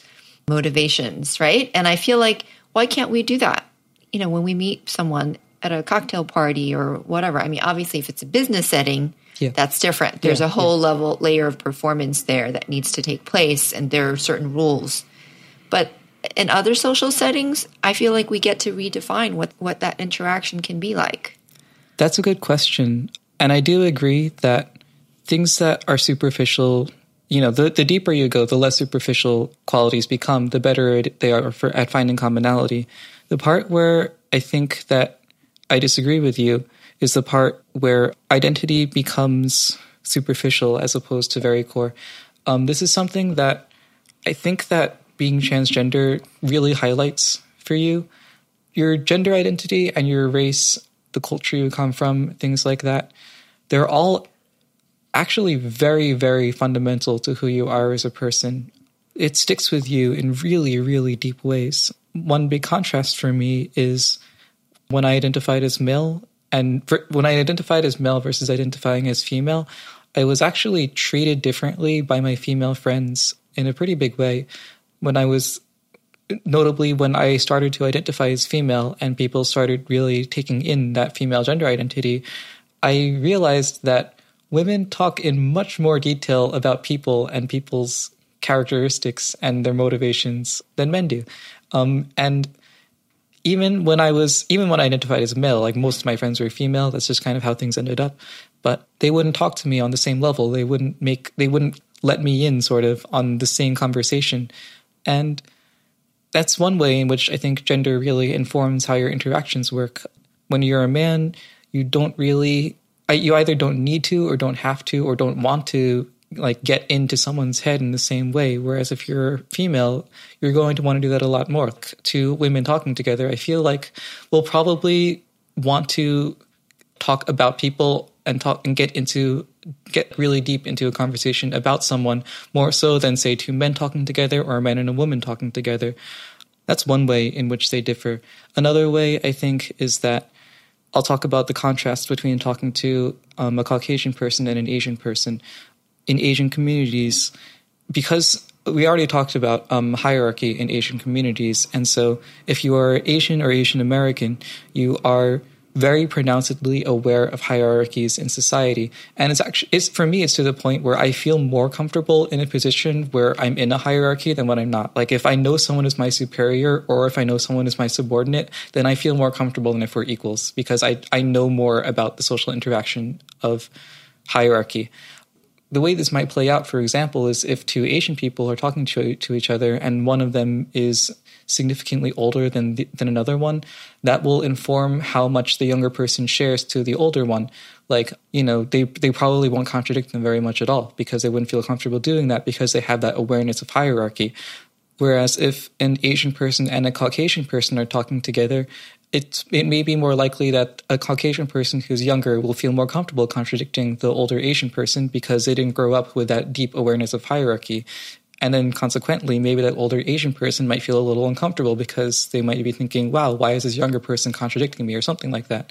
motivations, right? And I feel like why can't we do that? You know, when we meet someone at a cocktail party or whatever. I mean, obviously, if it's a business setting, yeah. that's different. There's yeah, a whole yeah. level layer of performance there that needs to take place, and there are certain rules. But in other social settings, I feel like we get to redefine what, what that interaction can be like. That's a good question. And I do agree that things that are superficial, you know, the, the deeper you go, the less superficial qualities become, the better they are for, at finding commonality. The part where I think that I disagree with you is the part where identity becomes superficial as opposed to very core. Um, this is something that I think that being transgender really highlights for you. Your gender identity and your race, the culture you come from, things like that, they're all actually very, very fundamental to who you are as a person. It sticks with you in really, really deep ways. One big contrast for me is when I identified as male and for, when I identified as male versus identifying as female, I was actually treated differently by my female friends in a pretty big way when I was notably when I started to identify as female and people started really taking in that female gender identity, I realized that women talk in much more detail about people and people's characteristics and their motivations than men do. Um, and even when I was, even when I identified as male, like most of my friends were female, that's just kind of how things ended up. But they wouldn't talk to me on the same level. They wouldn't make, they wouldn't let me in sort of on the same conversation. And that's one way in which I think gender really informs how your interactions work. When you're a man, you don't really, you either don't need to or don't have to or don't want to like get into someone's head in the same way. Whereas if you're female, you're going to want to do that a lot more. Two women talking together, I feel like we'll probably want to talk about people and talk and get into get really deep into a conversation about someone more so than say two men talking together or a man and a woman talking together That's one way in which they differ. Another way, I think, is that I'll talk about the contrast between talking to um, a Caucasian person and an Asian person. In Asian communities, because we already talked about um, hierarchy in Asian communities, and so if you are Asian or Asian American, you are very pronouncedly aware of hierarchies in society. And it's actually, it's for me, it's to the point where I feel more comfortable in a position where I'm in a hierarchy than when I'm not. Like if I know someone is my superior or if I know someone is my subordinate, then I feel more comfortable than if we're equals because I, I know more about the social interaction of hierarchy the way this might play out, for example, is if two Asian people are talking to, to each other and one of them is significantly older than the, than another one, that will inform how much the younger person shares to the older one. Like, you know, they they probably won't contradict them very much at all because they wouldn't feel comfortable doing that because they have that awareness of hierarchy. Whereas if an Asian person and a Caucasian person are talking together, it it may be more likely that a Caucasian person who's younger will feel more comfortable contradicting the older Asian person because they didn't grow up with that deep awareness of hierarchy. And then consequently, maybe that older Asian person might feel a little uncomfortable because they might be thinking, wow, why is this younger person contradicting me or something like that.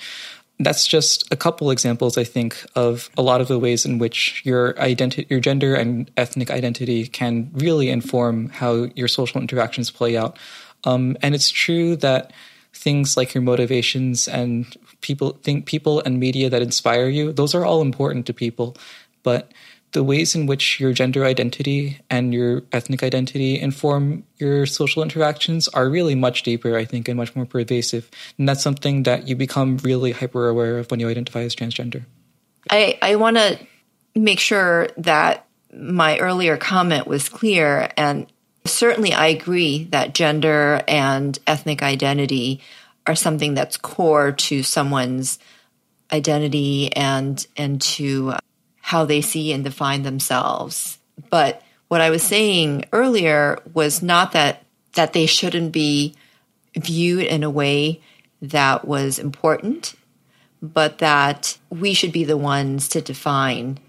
That's just a couple examples, I think, of a lot of the ways in which your identity, your gender and ethnic identity can really inform how your social interactions play out. Um, and it's true that things like your motivations and people think people and media that inspire you those are all important to people. But the ways in which your gender identity and your ethnic identity inform your social interactions are really much deeper i think and much more pervasive. And that's something that you become really hyper aware of when you identify as transgender. I i want to make sure that my earlier comment was clear and Certainly, I agree that gender and ethnic identity are something that's core to someone's identity and and to uh, how they see and define themselves. But what I was saying earlier was not that that they shouldn't be viewed in a way that was important, but that we should be the ones to define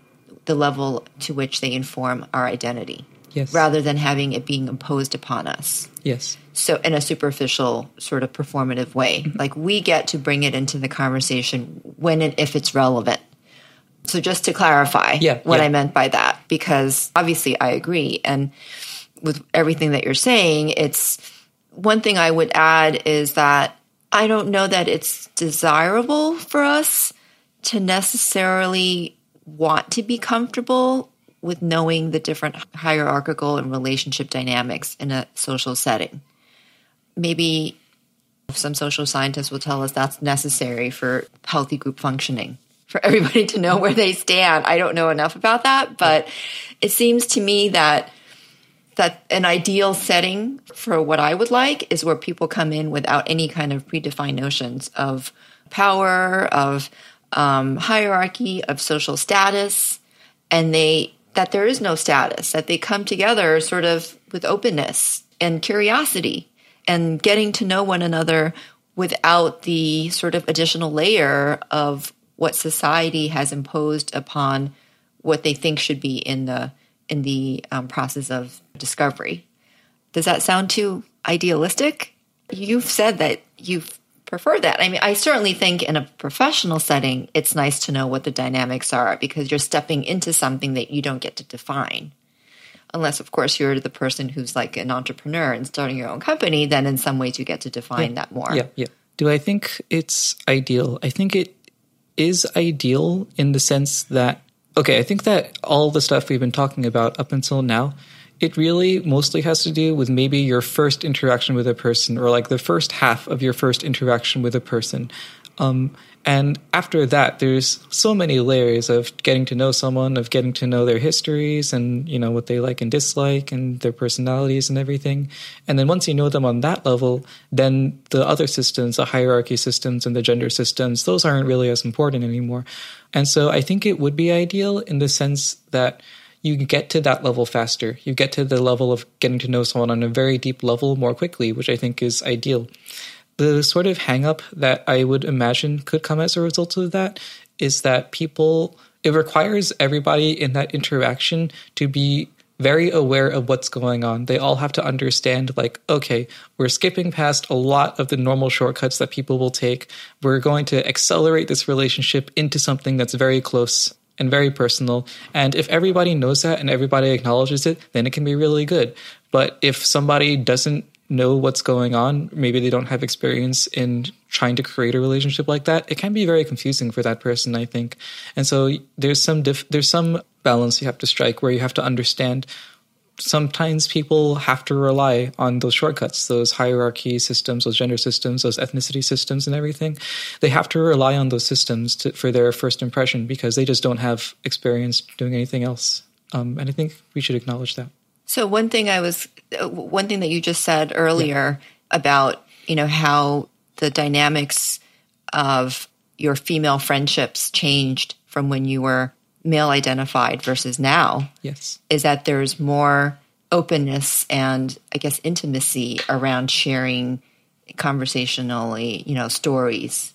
the level to which they inform our identity yes. rather than having it being imposed upon us. Yes. So, in a superficial, sort of performative way. Mm-hmm. Like, we get to bring it into the conversation when and if it's relevant. So, just to clarify yeah, what yeah. I meant by that, because obviously I agree. And with everything that you're saying, it's one thing I would add is that I don't know that it's desirable for us to necessarily want to be comfortable with knowing the different hierarchical and relationship dynamics in a social setting. Maybe some social scientists will tell us that's necessary for healthy group functioning, for everybody to know where they stand. I don't know enough about that, but it seems to me that that an ideal setting for what I would like is where people come in without any kind of predefined notions of power, of um, hierarchy, of social status, and they that there is no status, that they come together sort of with openness and curiosity and getting to know one another without the sort of additional layer of what society has imposed upon what they think should be in the in the um, process of discovery. Does that sound too idealistic? You've said that you've prefer that. I mean, I certainly think in a professional setting, it's nice to know what the dynamics are because you're stepping into something that you don't get to define. Unless, of course, you're the person who's like an entrepreneur and starting your own company, then in some ways you get to define yeah. that more. Yeah, yeah. Do I think it's ideal? I think it is ideal in the sense that, okay, I think that all the stuff we've been talking about up until now it really mostly has to do with maybe your first interaction with a person or like the first half of your first interaction with a person. Um, and after that, there's so many layers of getting to know someone, of getting to know their histories and, you know, what they like and dislike and their personalities and everything. And then once you know them on that level, then the other systems, the hierarchy systems and the gender systems, those aren't really as important anymore. And so I think it would be ideal in the sense that you get to that level faster. You get to the level of getting to know someone on a very deep level more quickly, which I think is ideal. The sort of hangup that I would imagine could come as a result of that is that people, it requires everybody in that interaction to be very aware of what's going on. They all have to understand, like, okay, we're skipping past a lot of the normal shortcuts that people will take. We're going to accelerate this relationship into something that's very close and very personal. And if everybody knows that and everybody acknowledges it, then it can be really good. But if somebody doesn't know what's going on, maybe they don't have experience in trying to create a relationship like that, it can be very confusing for that person, I think. And so there's some diff- there's some balance you have to strike where you have to understand sometimes people have to rely on those shortcuts, those hierarchy systems, those gender systems, those ethnicity systems, and everything. They have to rely on those systems to, for their first impression because they just don't have experience doing anything else. Um, and I think we should acknowledge that. So one thing I was, one thing that you just said earlier yeah. about you know how the dynamics of your female friendships changed from when you were male identified versus now yes. is that there's more openness and i guess intimacy around sharing conversationally you know stories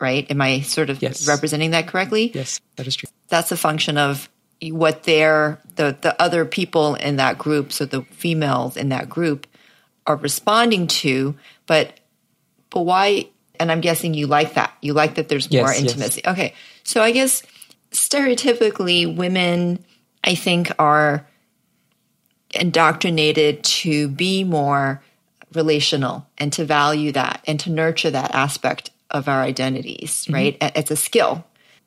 right? Am i sort of yes. representing that correctly? Yes that is true. That's a function of what they're the the other people in that group so the females in that group are responding to but but why and i'm guessing you like that. You like that there's yes, more intimacy. Yes. okay. So i guess stereotypically, women, I think, are indoctrinated to be more relational and to value that and to nurture that aspect of our identities, mm-hmm. right? It's a skill.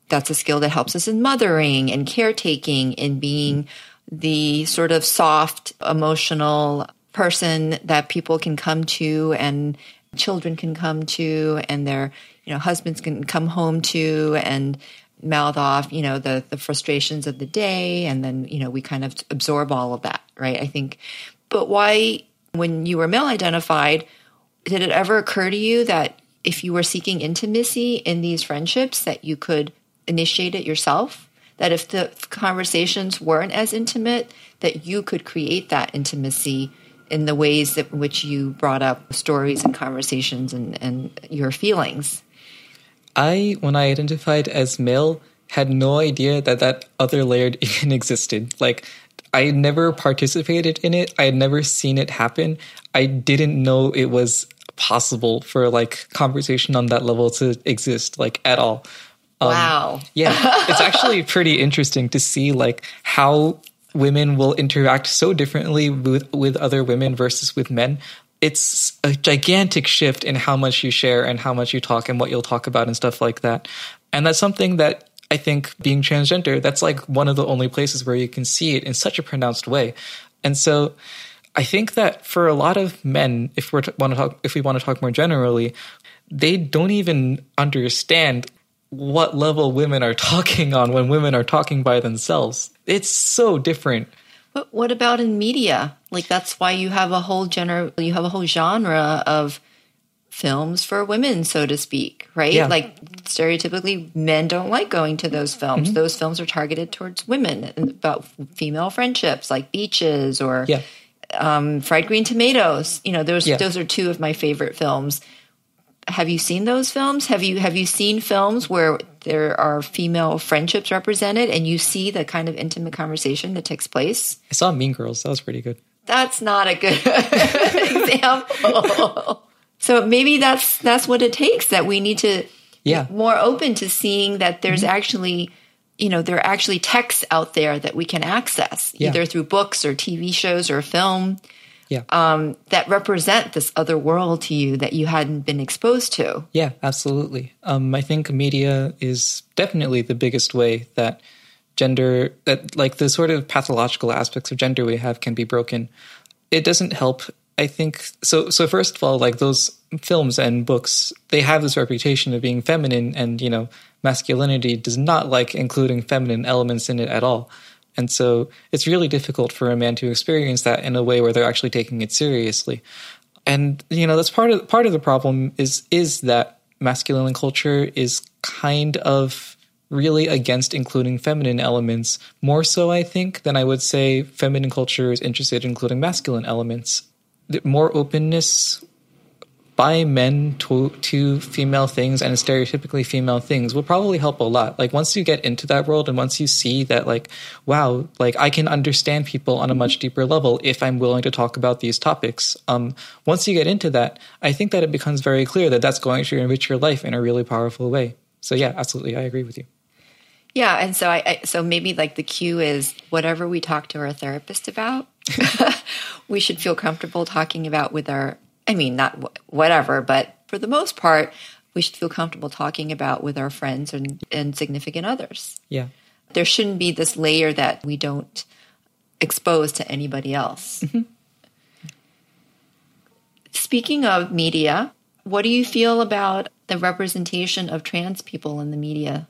That's a skill that helps us in mothering and caretaking and being the sort of soft, emotional person that people can come to and children can come to and their you know husbands can come home to and mouth off, you know, the the frustrations of the day, and then you know we kind of absorb all of that, right? I think. But why, when you were male identified, did it ever occur to you that if you were seeking intimacy in these friendships, that you could initiate it yourself? That if the conversations weren't as intimate, that you could create that intimacy in the ways that which you brought up stories and conversations and, and your feelings. I, when I identified as male, had no idea that that other layer even existed. Like, I had never participated in it. I had never seen it happen. I didn't know it was possible for like conversation on that level to exist, like at all. Um, wow. yeah, it's actually pretty interesting to see like how women will interact so differently with with other women versus with men it's a gigantic shift in how much you share and how much you talk and what you'll talk about and stuff like that. And that's something that I think being transgender, that's like one of the only places where you can see it in such a pronounced way. And so I think that for a lot of men, if we want to talk, if we want to talk more generally, they don't even understand what level women are talking on when women are talking by themselves. It's so different but what about in media? Like that's why you have a whole gener you have a whole genre of films for women, so to speak, right? Yeah. Like stereotypically, men don't like going to those films. Mm-hmm. Those films are targeted towards women about female friendships, like Beaches or yeah. um, Fried Green Tomatoes. You know, those yeah. those are two of my favorite films have you seen those films? Have you have you seen films where there are female friendships represented and you see the kind of intimate conversation that takes place? I saw Mean Girls. That was pretty good. That's not a good example. so maybe that's that's what it takes that we need to yeah. be more open to seeing that there's mm-hmm. actually you know there are actually texts out there that we can access yeah. either through books or TV shows or film yeah. um, that represent this other world to you that you hadn't been exposed to. Yeah, absolutely. Um, I think media is definitely the biggest way that gender, that like the sort of pathological aspects of gender we have can be broken. It doesn't help. I think so. So first of all, like those films and books, they have this reputation of being feminine, and you know, masculinity does not like including feminine elements in it at all. And so it's really difficult for a man to experience that in a way where they're actually taking it seriously. And you know, that's part of part of the problem is is that masculine culture is kind of really against including feminine elements more so I think than I would say feminine culture is interested in including masculine elements. More openness by men to, to female things and stereotypically female things will probably help a lot. Like once you get into that world and once you see that like, wow, like I can understand people on a much deeper level if I'm willing to talk about these topics. Um, once you get into that, I think that it becomes very clear that that's going to enrich your life in a really powerful way. So yeah, absolutely. I agree with you. Yeah, and so I, I, so maybe like the cue is whatever we talk to our therapist about, we should feel comfortable talking about with our I mean, not whatever, but for the most part, we should feel comfortable talking about with our friends and, and significant others. Yeah. There shouldn't be this layer that we don't expose to anybody else. Mm-hmm. Speaking of media, what do you feel about the representation of trans people in the media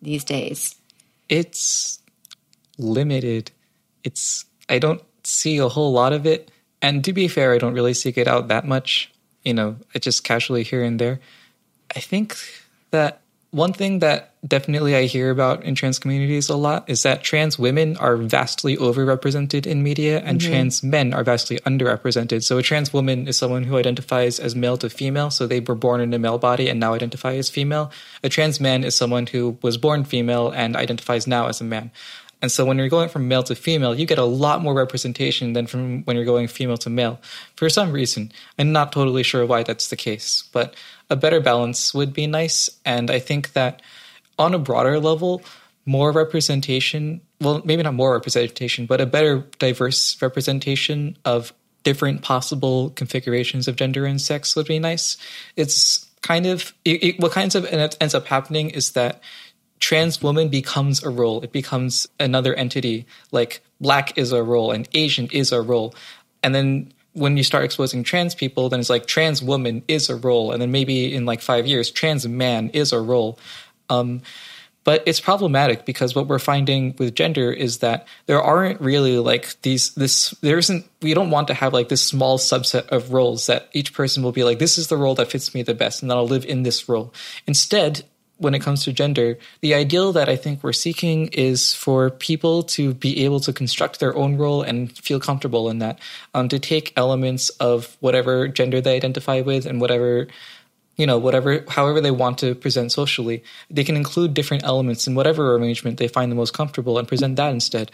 these days? It's limited. It's I don't see a whole lot of it. And to be fair, I don't really seek it out that much. You know, I just casually here and there. I think that one thing that definitely I hear about in trans communities a lot is that trans women are vastly overrepresented in media and mm-hmm. trans men are vastly underrepresented. So a trans woman is someone who identifies as male to female, so they were born in a male body and now identify as female. A trans man is someone who was born female and identifies now as a man. And so when you're going from male to female, you get a lot more representation than from when you're going female to male for some reason. I'm not totally sure why that's the case, but a better balance would be nice. And I think that on a broader level, more representation, well, maybe not more representation, but a better diverse representation of different possible configurations of gender and sex would be nice. It's kind of it, it, what kinds of ends up happening is that trans woman becomes a role. It becomes another entity. Like black is a role and Asian is a role. And then when you start exposing trans people, then it's like trans woman is a role. And then maybe in like five years, trans man is a role. Um, but it's problematic because what we're finding with gender is that there aren't really like these this there isn't we don't want to have like this small subset of roles that each person will be like this is the role that fits me the best and then I'll live in this role. Instead, when it comes to gender, the ideal that I think we're seeking is for people to be able to construct their own role and feel comfortable in that, um, to take elements of whatever gender they identify with and whatever, you know, whatever, however they want to present socially. They can include different elements in whatever arrangement they find the most comfortable and present that instead.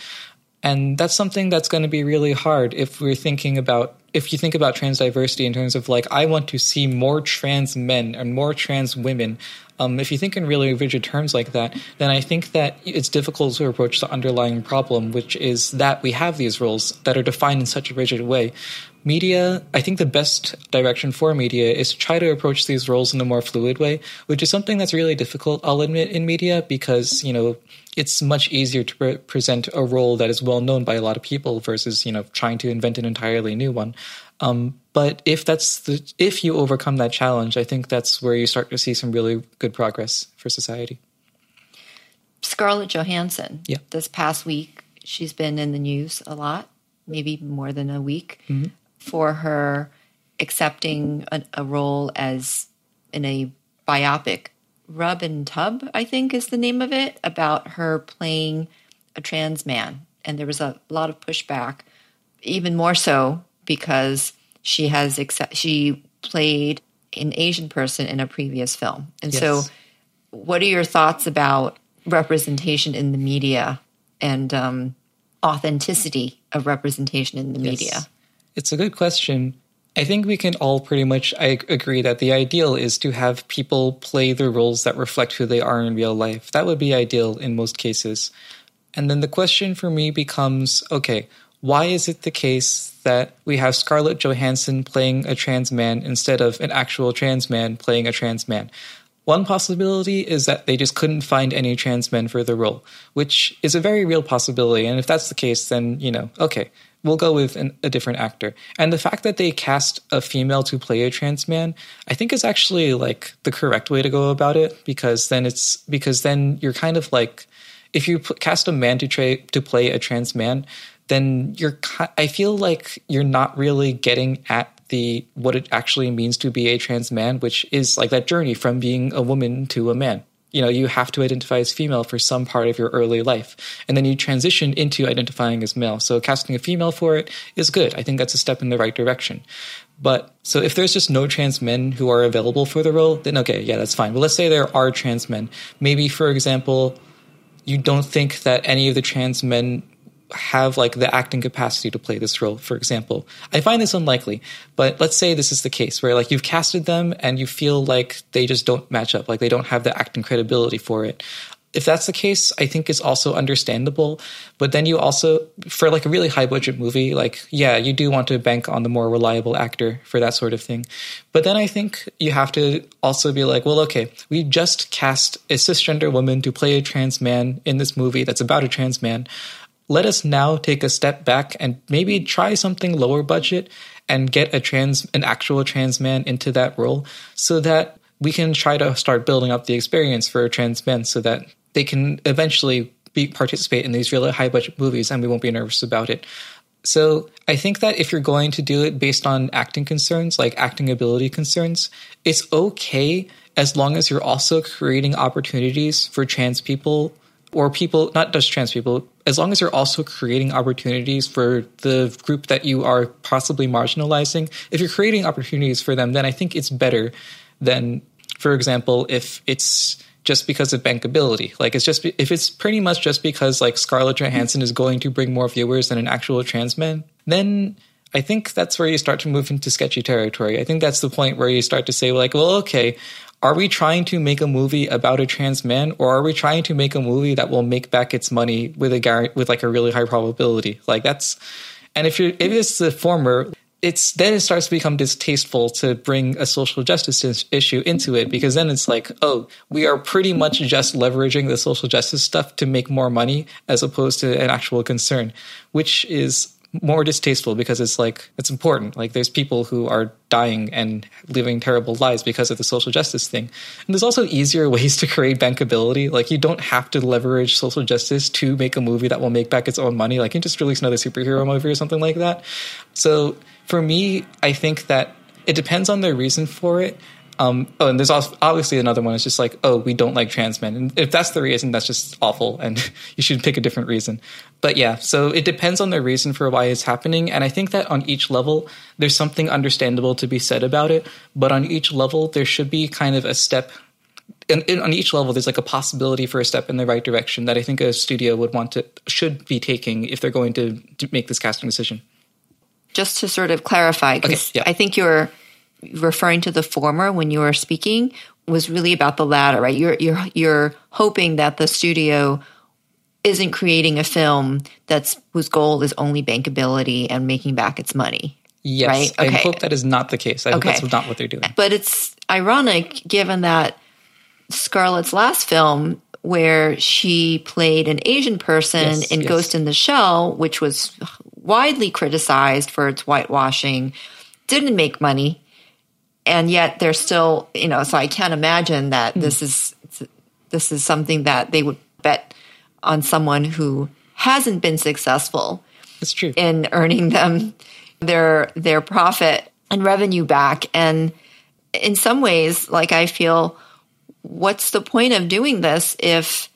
And that's something that's going to be really hard if we're thinking about if you think about trans diversity in terms of like I want to see more trans men and more trans women um, if you think in really rigid terms like that, then I think that it's difficult to approach the underlying problem, which is that we have these roles that are defined in such a rigid way. Media, I think the best direction for media is to try to approach these roles in a more fluid way, which is something that's really difficult, I'll admit, in media because, you know, it's much easier to pre- present a role that is well known by a lot of people versus, you know, trying to invent an entirely new one. Um, but if that's the if you overcome that challenge, I think that's where you start to see some really good progress for society. Scarlett Johansson. Yeah. This past week, she's been in the news a lot, maybe more than a week, mm-hmm. For her accepting a, a, role as in a biopic. Rub and Tub, I think, is the name of it, about her playing a trans man, and there was a lot of pushback, even more so because she has accept, she played an Asian person in a previous film. And yes. so, what are your thoughts about representation in the media and um, authenticity of representation in the yes. media? It's a good question. I think we can all pretty much I agree that the ideal is to have people play the roles that reflect who they are in real life. That would be ideal in most cases. And then the question for me becomes okay, why is it the case that we have Scarlett Johansson playing a trans man instead of an actual trans man playing a trans man? One possibility is that they just couldn't find any trans men for the role, which is a very real possibility. And if that's the case, then, you know, okay, we'll go with an, a different actor. And the fact that they cast a female to play a trans man, I think is actually like the correct way to go about it because then it's because then you're kind of like if you cast a man to tra- to play a trans man, then you're I feel like you're not really getting at the what it actually means to be a trans man, which is like that journey from being a woman to a man. You know, you have to identify as female for some part of your early life. And then you transition into identifying as male. So casting a female for it is good. I think that's a step in the right direction. But so if there's just no trans men who are available for the role, then okay, yeah, that's fine. But let's say there are trans men. Maybe, for example, you don't think that any of the trans men have like the acting capacity to play this role, for example. I find this unlikely, but let's say this is the case where like you've casted them and you feel like they just don't match up, like they don't have the acting credibility for it. If that's the case, I think it's also understandable. But then you also, for like a really high budget movie, like, yeah, you do want to bank on the more reliable actor for that sort of thing. But then I think you have to also be like, well, okay, we just cast a cisgender woman to play a trans man in this movie that's about a trans man let us now take a step back and maybe try something lower budget and get a trans an actual trans man into that role so that we can try to start building up the experience for trans men so that they can eventually be participate in these really high budget movies and we won't be nervous about it. So I think that if you're going to do it based on acting concerns, like acting ability concerns, it's okay as long as you're also creating opportunities for trans people or people, not just trans people, as long as you're also creating opportunities for the group that you are possibly marginalizing, if you're creating opportunities for them, then I think it's better than, for example, if it's just because of bankability. Like it's just if it's pretty much just because like Scarlett Johansson is going to bring more viewers than an actual trans man, then I think that's where you start to move into sketchy territory. I think that's the point where you start to say like, well, okay, are we trying to make a movie about a trans man or are we trying to make a movie that will make back its money with a guarantee with like a really high probability? Like that's and if you're if it's the former it's then it starts to become distasteful to bring a social justice issue into it because then it's like oh we are pretty much just leveraging the social justice stuff to make more money as opposed to an actual concern which is more distasteful because it's like it's important. Like there's people who are dying and living terrible lives because of the social justice thing. And there's also easier ways to create bankability. Like you don't have to leverage social justice to make a movie that will make back its own money. Like you can just release another superhero movie or something like that. So for me, I think that it depends on the reason for it. Um, oh, and there's obviously another one. It's just like, oh, we don't like trans men, and if that's the reason, that's just awful, and you should pick a different reason. But yeah, so it depends on the reason for why it's happening, and I think that on each level, there's something understandable to be said about it. But on each level, there should be kind of a step. And, on each level, there's like a possibility for a step in the right direction that I think a studio would want to should be taking if they're going to, to make this casting decision. Just to sort of clarify, because okay, yeah. I think you're referring to the former when you were speaking was really about the latter, right? You're you're you're hoping that the studio isn't creating a film that's whose goal is only bankability and making back its money. Yes, right? okay. I hope that is not the case. I okay. hope that's not what they're doing. But it's ironic given that Scarlett's last film, where she played an Asian person yes, in yes. Ghost in the Shell, which was widely criticized for its whitewashing, didn't make money and yet they're still, you know, so I can't imagine that mm. this is this is something that they would bet on someone who hasn't been successful. That's true. In earning them their their profit and revenue back and in some ways like I feel what's the point of doing this if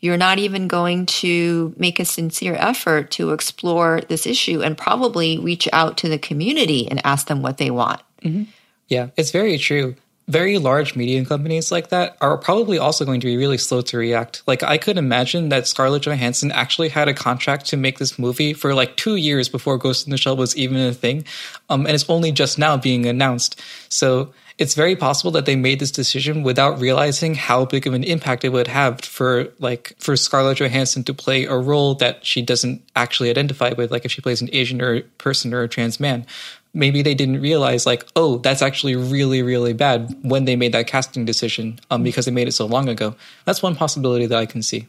you're not even going to make a sincere effort to explore this issue and probably reach out to the community and ask them what they want. Mm-hmm. Yeah, it's very true. Very large media companies like that are probably also going to be really slow to react. Like, I could imagine that Scarlett Johansson actually had a contract to make this movie for like two years before Ghost in the Shell was even a thing. Um, and it's only just now being announced. So it's very possible that they made this decision without realizing how big of an impact it would have for like for Scarlett Johansson to play a role that she doesn't actually identify with, like if she plays an Asian or person or a trans man maybe they didn't realize like oh that's actually really really bad when they made that casting decision um, because they made it so long ago. That's one possibility that i can see.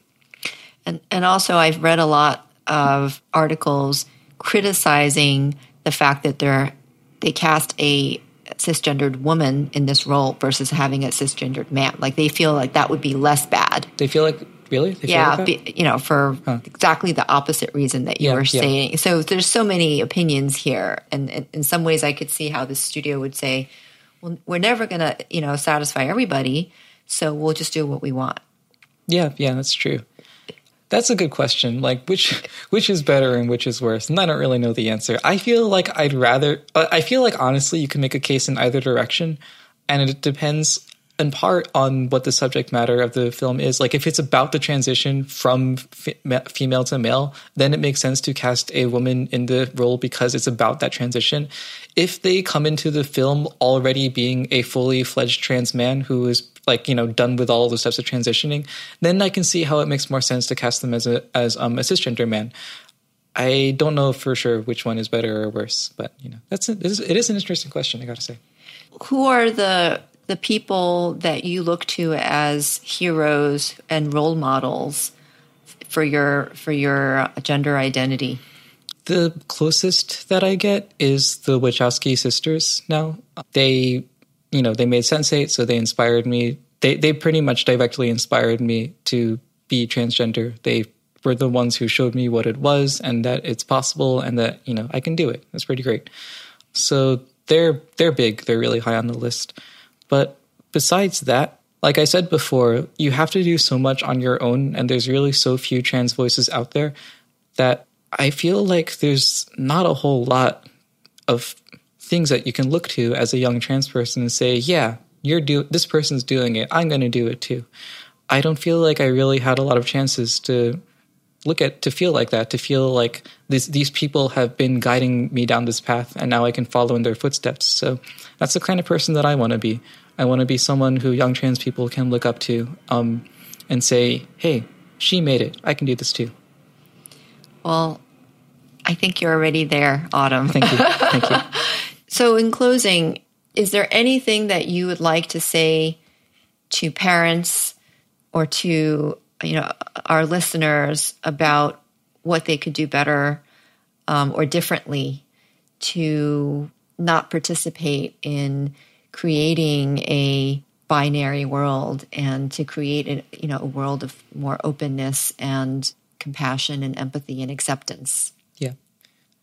And and also i've read a lot of articles criticizing the fact that they're they cast a cisgendered woman in this role versus having a cisgendered man. Like they feel like that would be less bad. They feel like Really? They yeah, be, you know, for huh. exactly the opposite reason that you yeah, were saying. Yeah. So there's so many opinions here, and, and in some ways, I could see how the studio would say, "Well, we're never going to, you know, satisfy everybody." So we'll just do what we want. Yeah, yeah, that's true. That's a good question. Like which which is better and which is worse? And I don't really know the answer. I feel like I'd rather I feel like honestly you can make a case in either direction and it depends in part on what the subject matter of the film is. Like if it's about the transition from f- female to male, then it makes sense to cast a woman in the role because it's about that transition. If they come into the film already being a fully fledged trans man who is like you know done with all the steps of transitioning, then I can see how it makes more sense to cast them as a as um, a cisgender man. I don't know for sure which one is better or worse, but you know that's a, it is, it is an interesting question. I got to say. Who are the the people that you look to as heroes and role models for your for your uh, gender identity? The closest that I get is the Wachowski sisters. Now they, you know, they made Sense8, so they inspired me. They they pretty much directly inspired me to be transgender. They were the ones who showed me what it was and that it's possible and that you know I can do it. That's pretty great. So they're they're big. They're really high on the list. But besides that, like I said before, you have to do so much on your own, and there's really so few trans voices out there that I feel like there's not a whole lot of things that you can look to as a young trans person and say, yeah, you're do this person's doing it. I'm going to do it too. I don't feel like I really had a lot of chances to look at to feel like that to feel like these these people have been guiding me down this path and now I can follow in their footsteps. So that's the kind of person that I want to be. I want to be someone who young trans people can look up to um, and say, "Hey, she made it. I can do this too." Well, I think you're already there, Autumn. Thank you. Thank you. so, in closing, is there anything that you would like to say to parents or to you know our listeners about what they could do better um, or differently to not participate in creating a binary world and to create a, you know a world of more openness and compassion and empathy and acceptance. Yeah.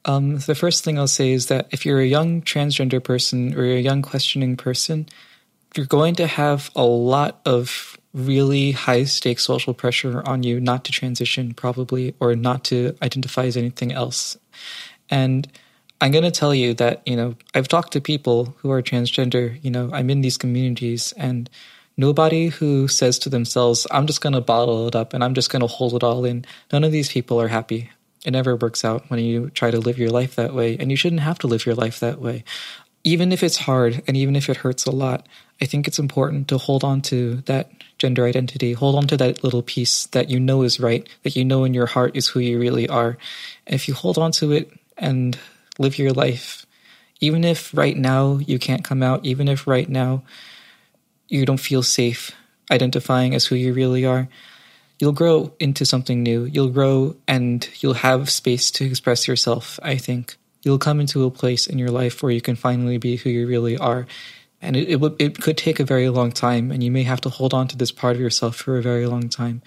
Um, the first thing I'll say is that if you're a young transgender person or you're a young questioning person, you're going to have a lot of really high stakes social pressure on you not to transition, probably, or not to identify as anything else. And I'm going to tell you that, you know, I've talked to people who are transgender, you know, I'm in these communities and nobody who says to themselves, I'm just going to bottle it up and I'm just going to hold it all in. None of these people are happy. It never works out when you try to live your life that way, and you shouldn't have to live your life that way. Even if it's hard and even if it hurts a lot, I think it's important to hold on to that gender identity. Hold on to that little piece that you know is right, that you know in your heart is who you really are. And if you hold on to it and live your life, even if right now you can't come out, even if right now you don't feel safe identifying as who you really are, you'll grow into something new. You'll grow and you'll have space to express yourself, I think. You'll come into a place in your life where you can finally be who you really are and it, it, it could take a very long time and you may have to hold on to this part of yourself for a very long time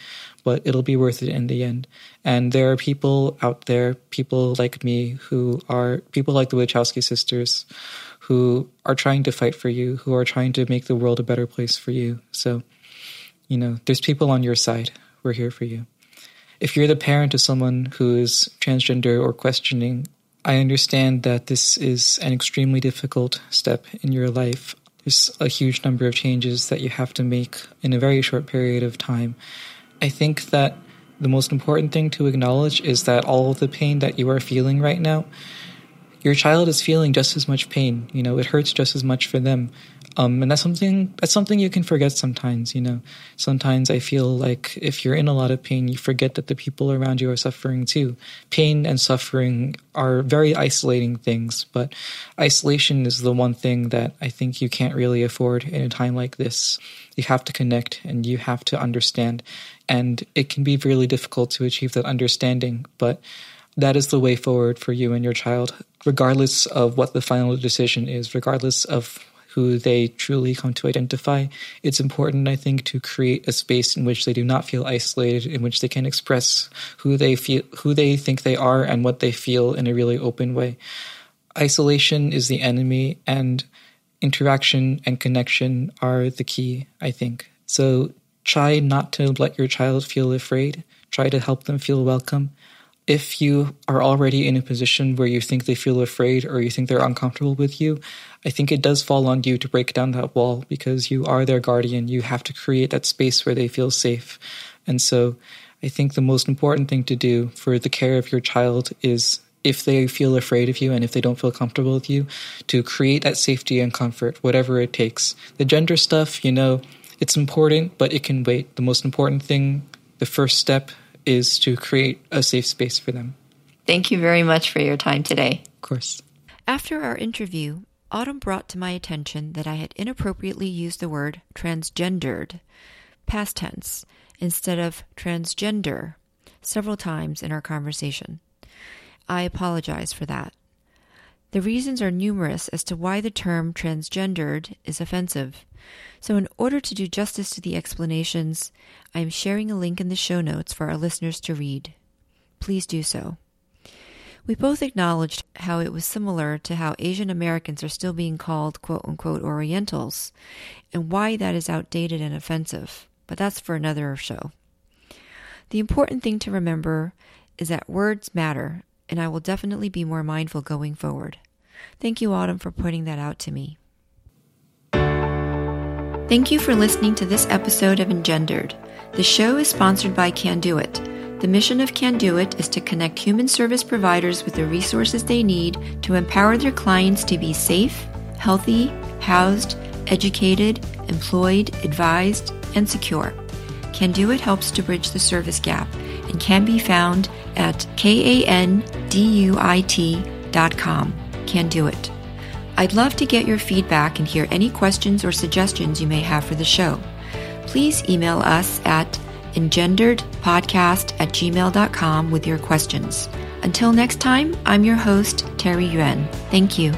but it'll be worth it in the end. And there are people out there people like me who are people like the wachowski sisters who are trying to fight for you who are trying to make the world a better place for you. So you know there's people on your side we're here for you. If you're the parent of someone who is transgender or questioning I understand that this is an extremely difficult step in your life there's a huge number of changes that you have to make in a very short period of time. I think that the most important thing to acknowledge is that all of the pain that you are feeling right now, your child is feeling just as much pain. You know, it hurts just as much for them. Um, and that's something that's something you can forget sometimes. You know, sometimes I feel like if you're in a lot of pain, you forget that the people around you are suffering too. Pain and suffering are very isolating things, but isolation is the one thing that I think you can't really afford in a time like this. You have to connect and you have to understand, and it can be really difficult to achieve that understanding, but that is the way forward for you and your child, regardless of what the final decision is, regardless of who they truly come to identify, it's important, I think, to create a space in which they do not feel isolated, in which they can express who they feel, who they think they are, and what they feel in a really open way. Isolation is the enemy, and interaction and connection are the key, I think. So try not to let your child feel afraid. Try to help them feel welcome. If you are already in a position where you think they feel afraid or you think they're uncomfortable with you, I think it does fall on you to break down that wall because you are their guardian. You have to create that space where they feel safe. And so I think the most important thing to do for the care of your child is if they feel afraid of you and if they don't feel comfortable with you, to create that safety and comfort, whatever it takes. The gender stuff, you know, it's important, but it can wait. The most important thing, the first step, is to create a safe space for them. Thank you very much for your time today. Of course. After our interview, Autumn brought to my attention that I had inappropriately used the word transgendered, past tense, instead of transgender, several times in our conversation. I apologize for that. The reasons are numerous as to why the term transgendered is offensive. So, in order to do justice to the explanations, I am sharing a link in the show notes for our listeners to read. Please do so. We both acknowledged how it was similar to how Asian Americans are still being called quote unquote Orientals, and why that is outdated and offensive, but that's for another show. The important thing to remember is that words matter, and I will definitely be more mindful going forward. Thank you, Autumn, for pointing that out to me. Thank you for listening to this episode of Engendered. The show is sponsored by Canduit. The mission of Canduit is to connect human service providers with the resources they need to empower their clients to be safe, healthy, housed, educated, employed, advised, and secure. Canduit helps to bridge the service gap and can be found at kanduit.com. Canduit. I'd love to get your feedback and hear any questions or suggestions you may have for the show. Please email us at engenderedpodcast at gmail.com with your questions. Until next time, I'm your host, Terry Yuan. Thank you.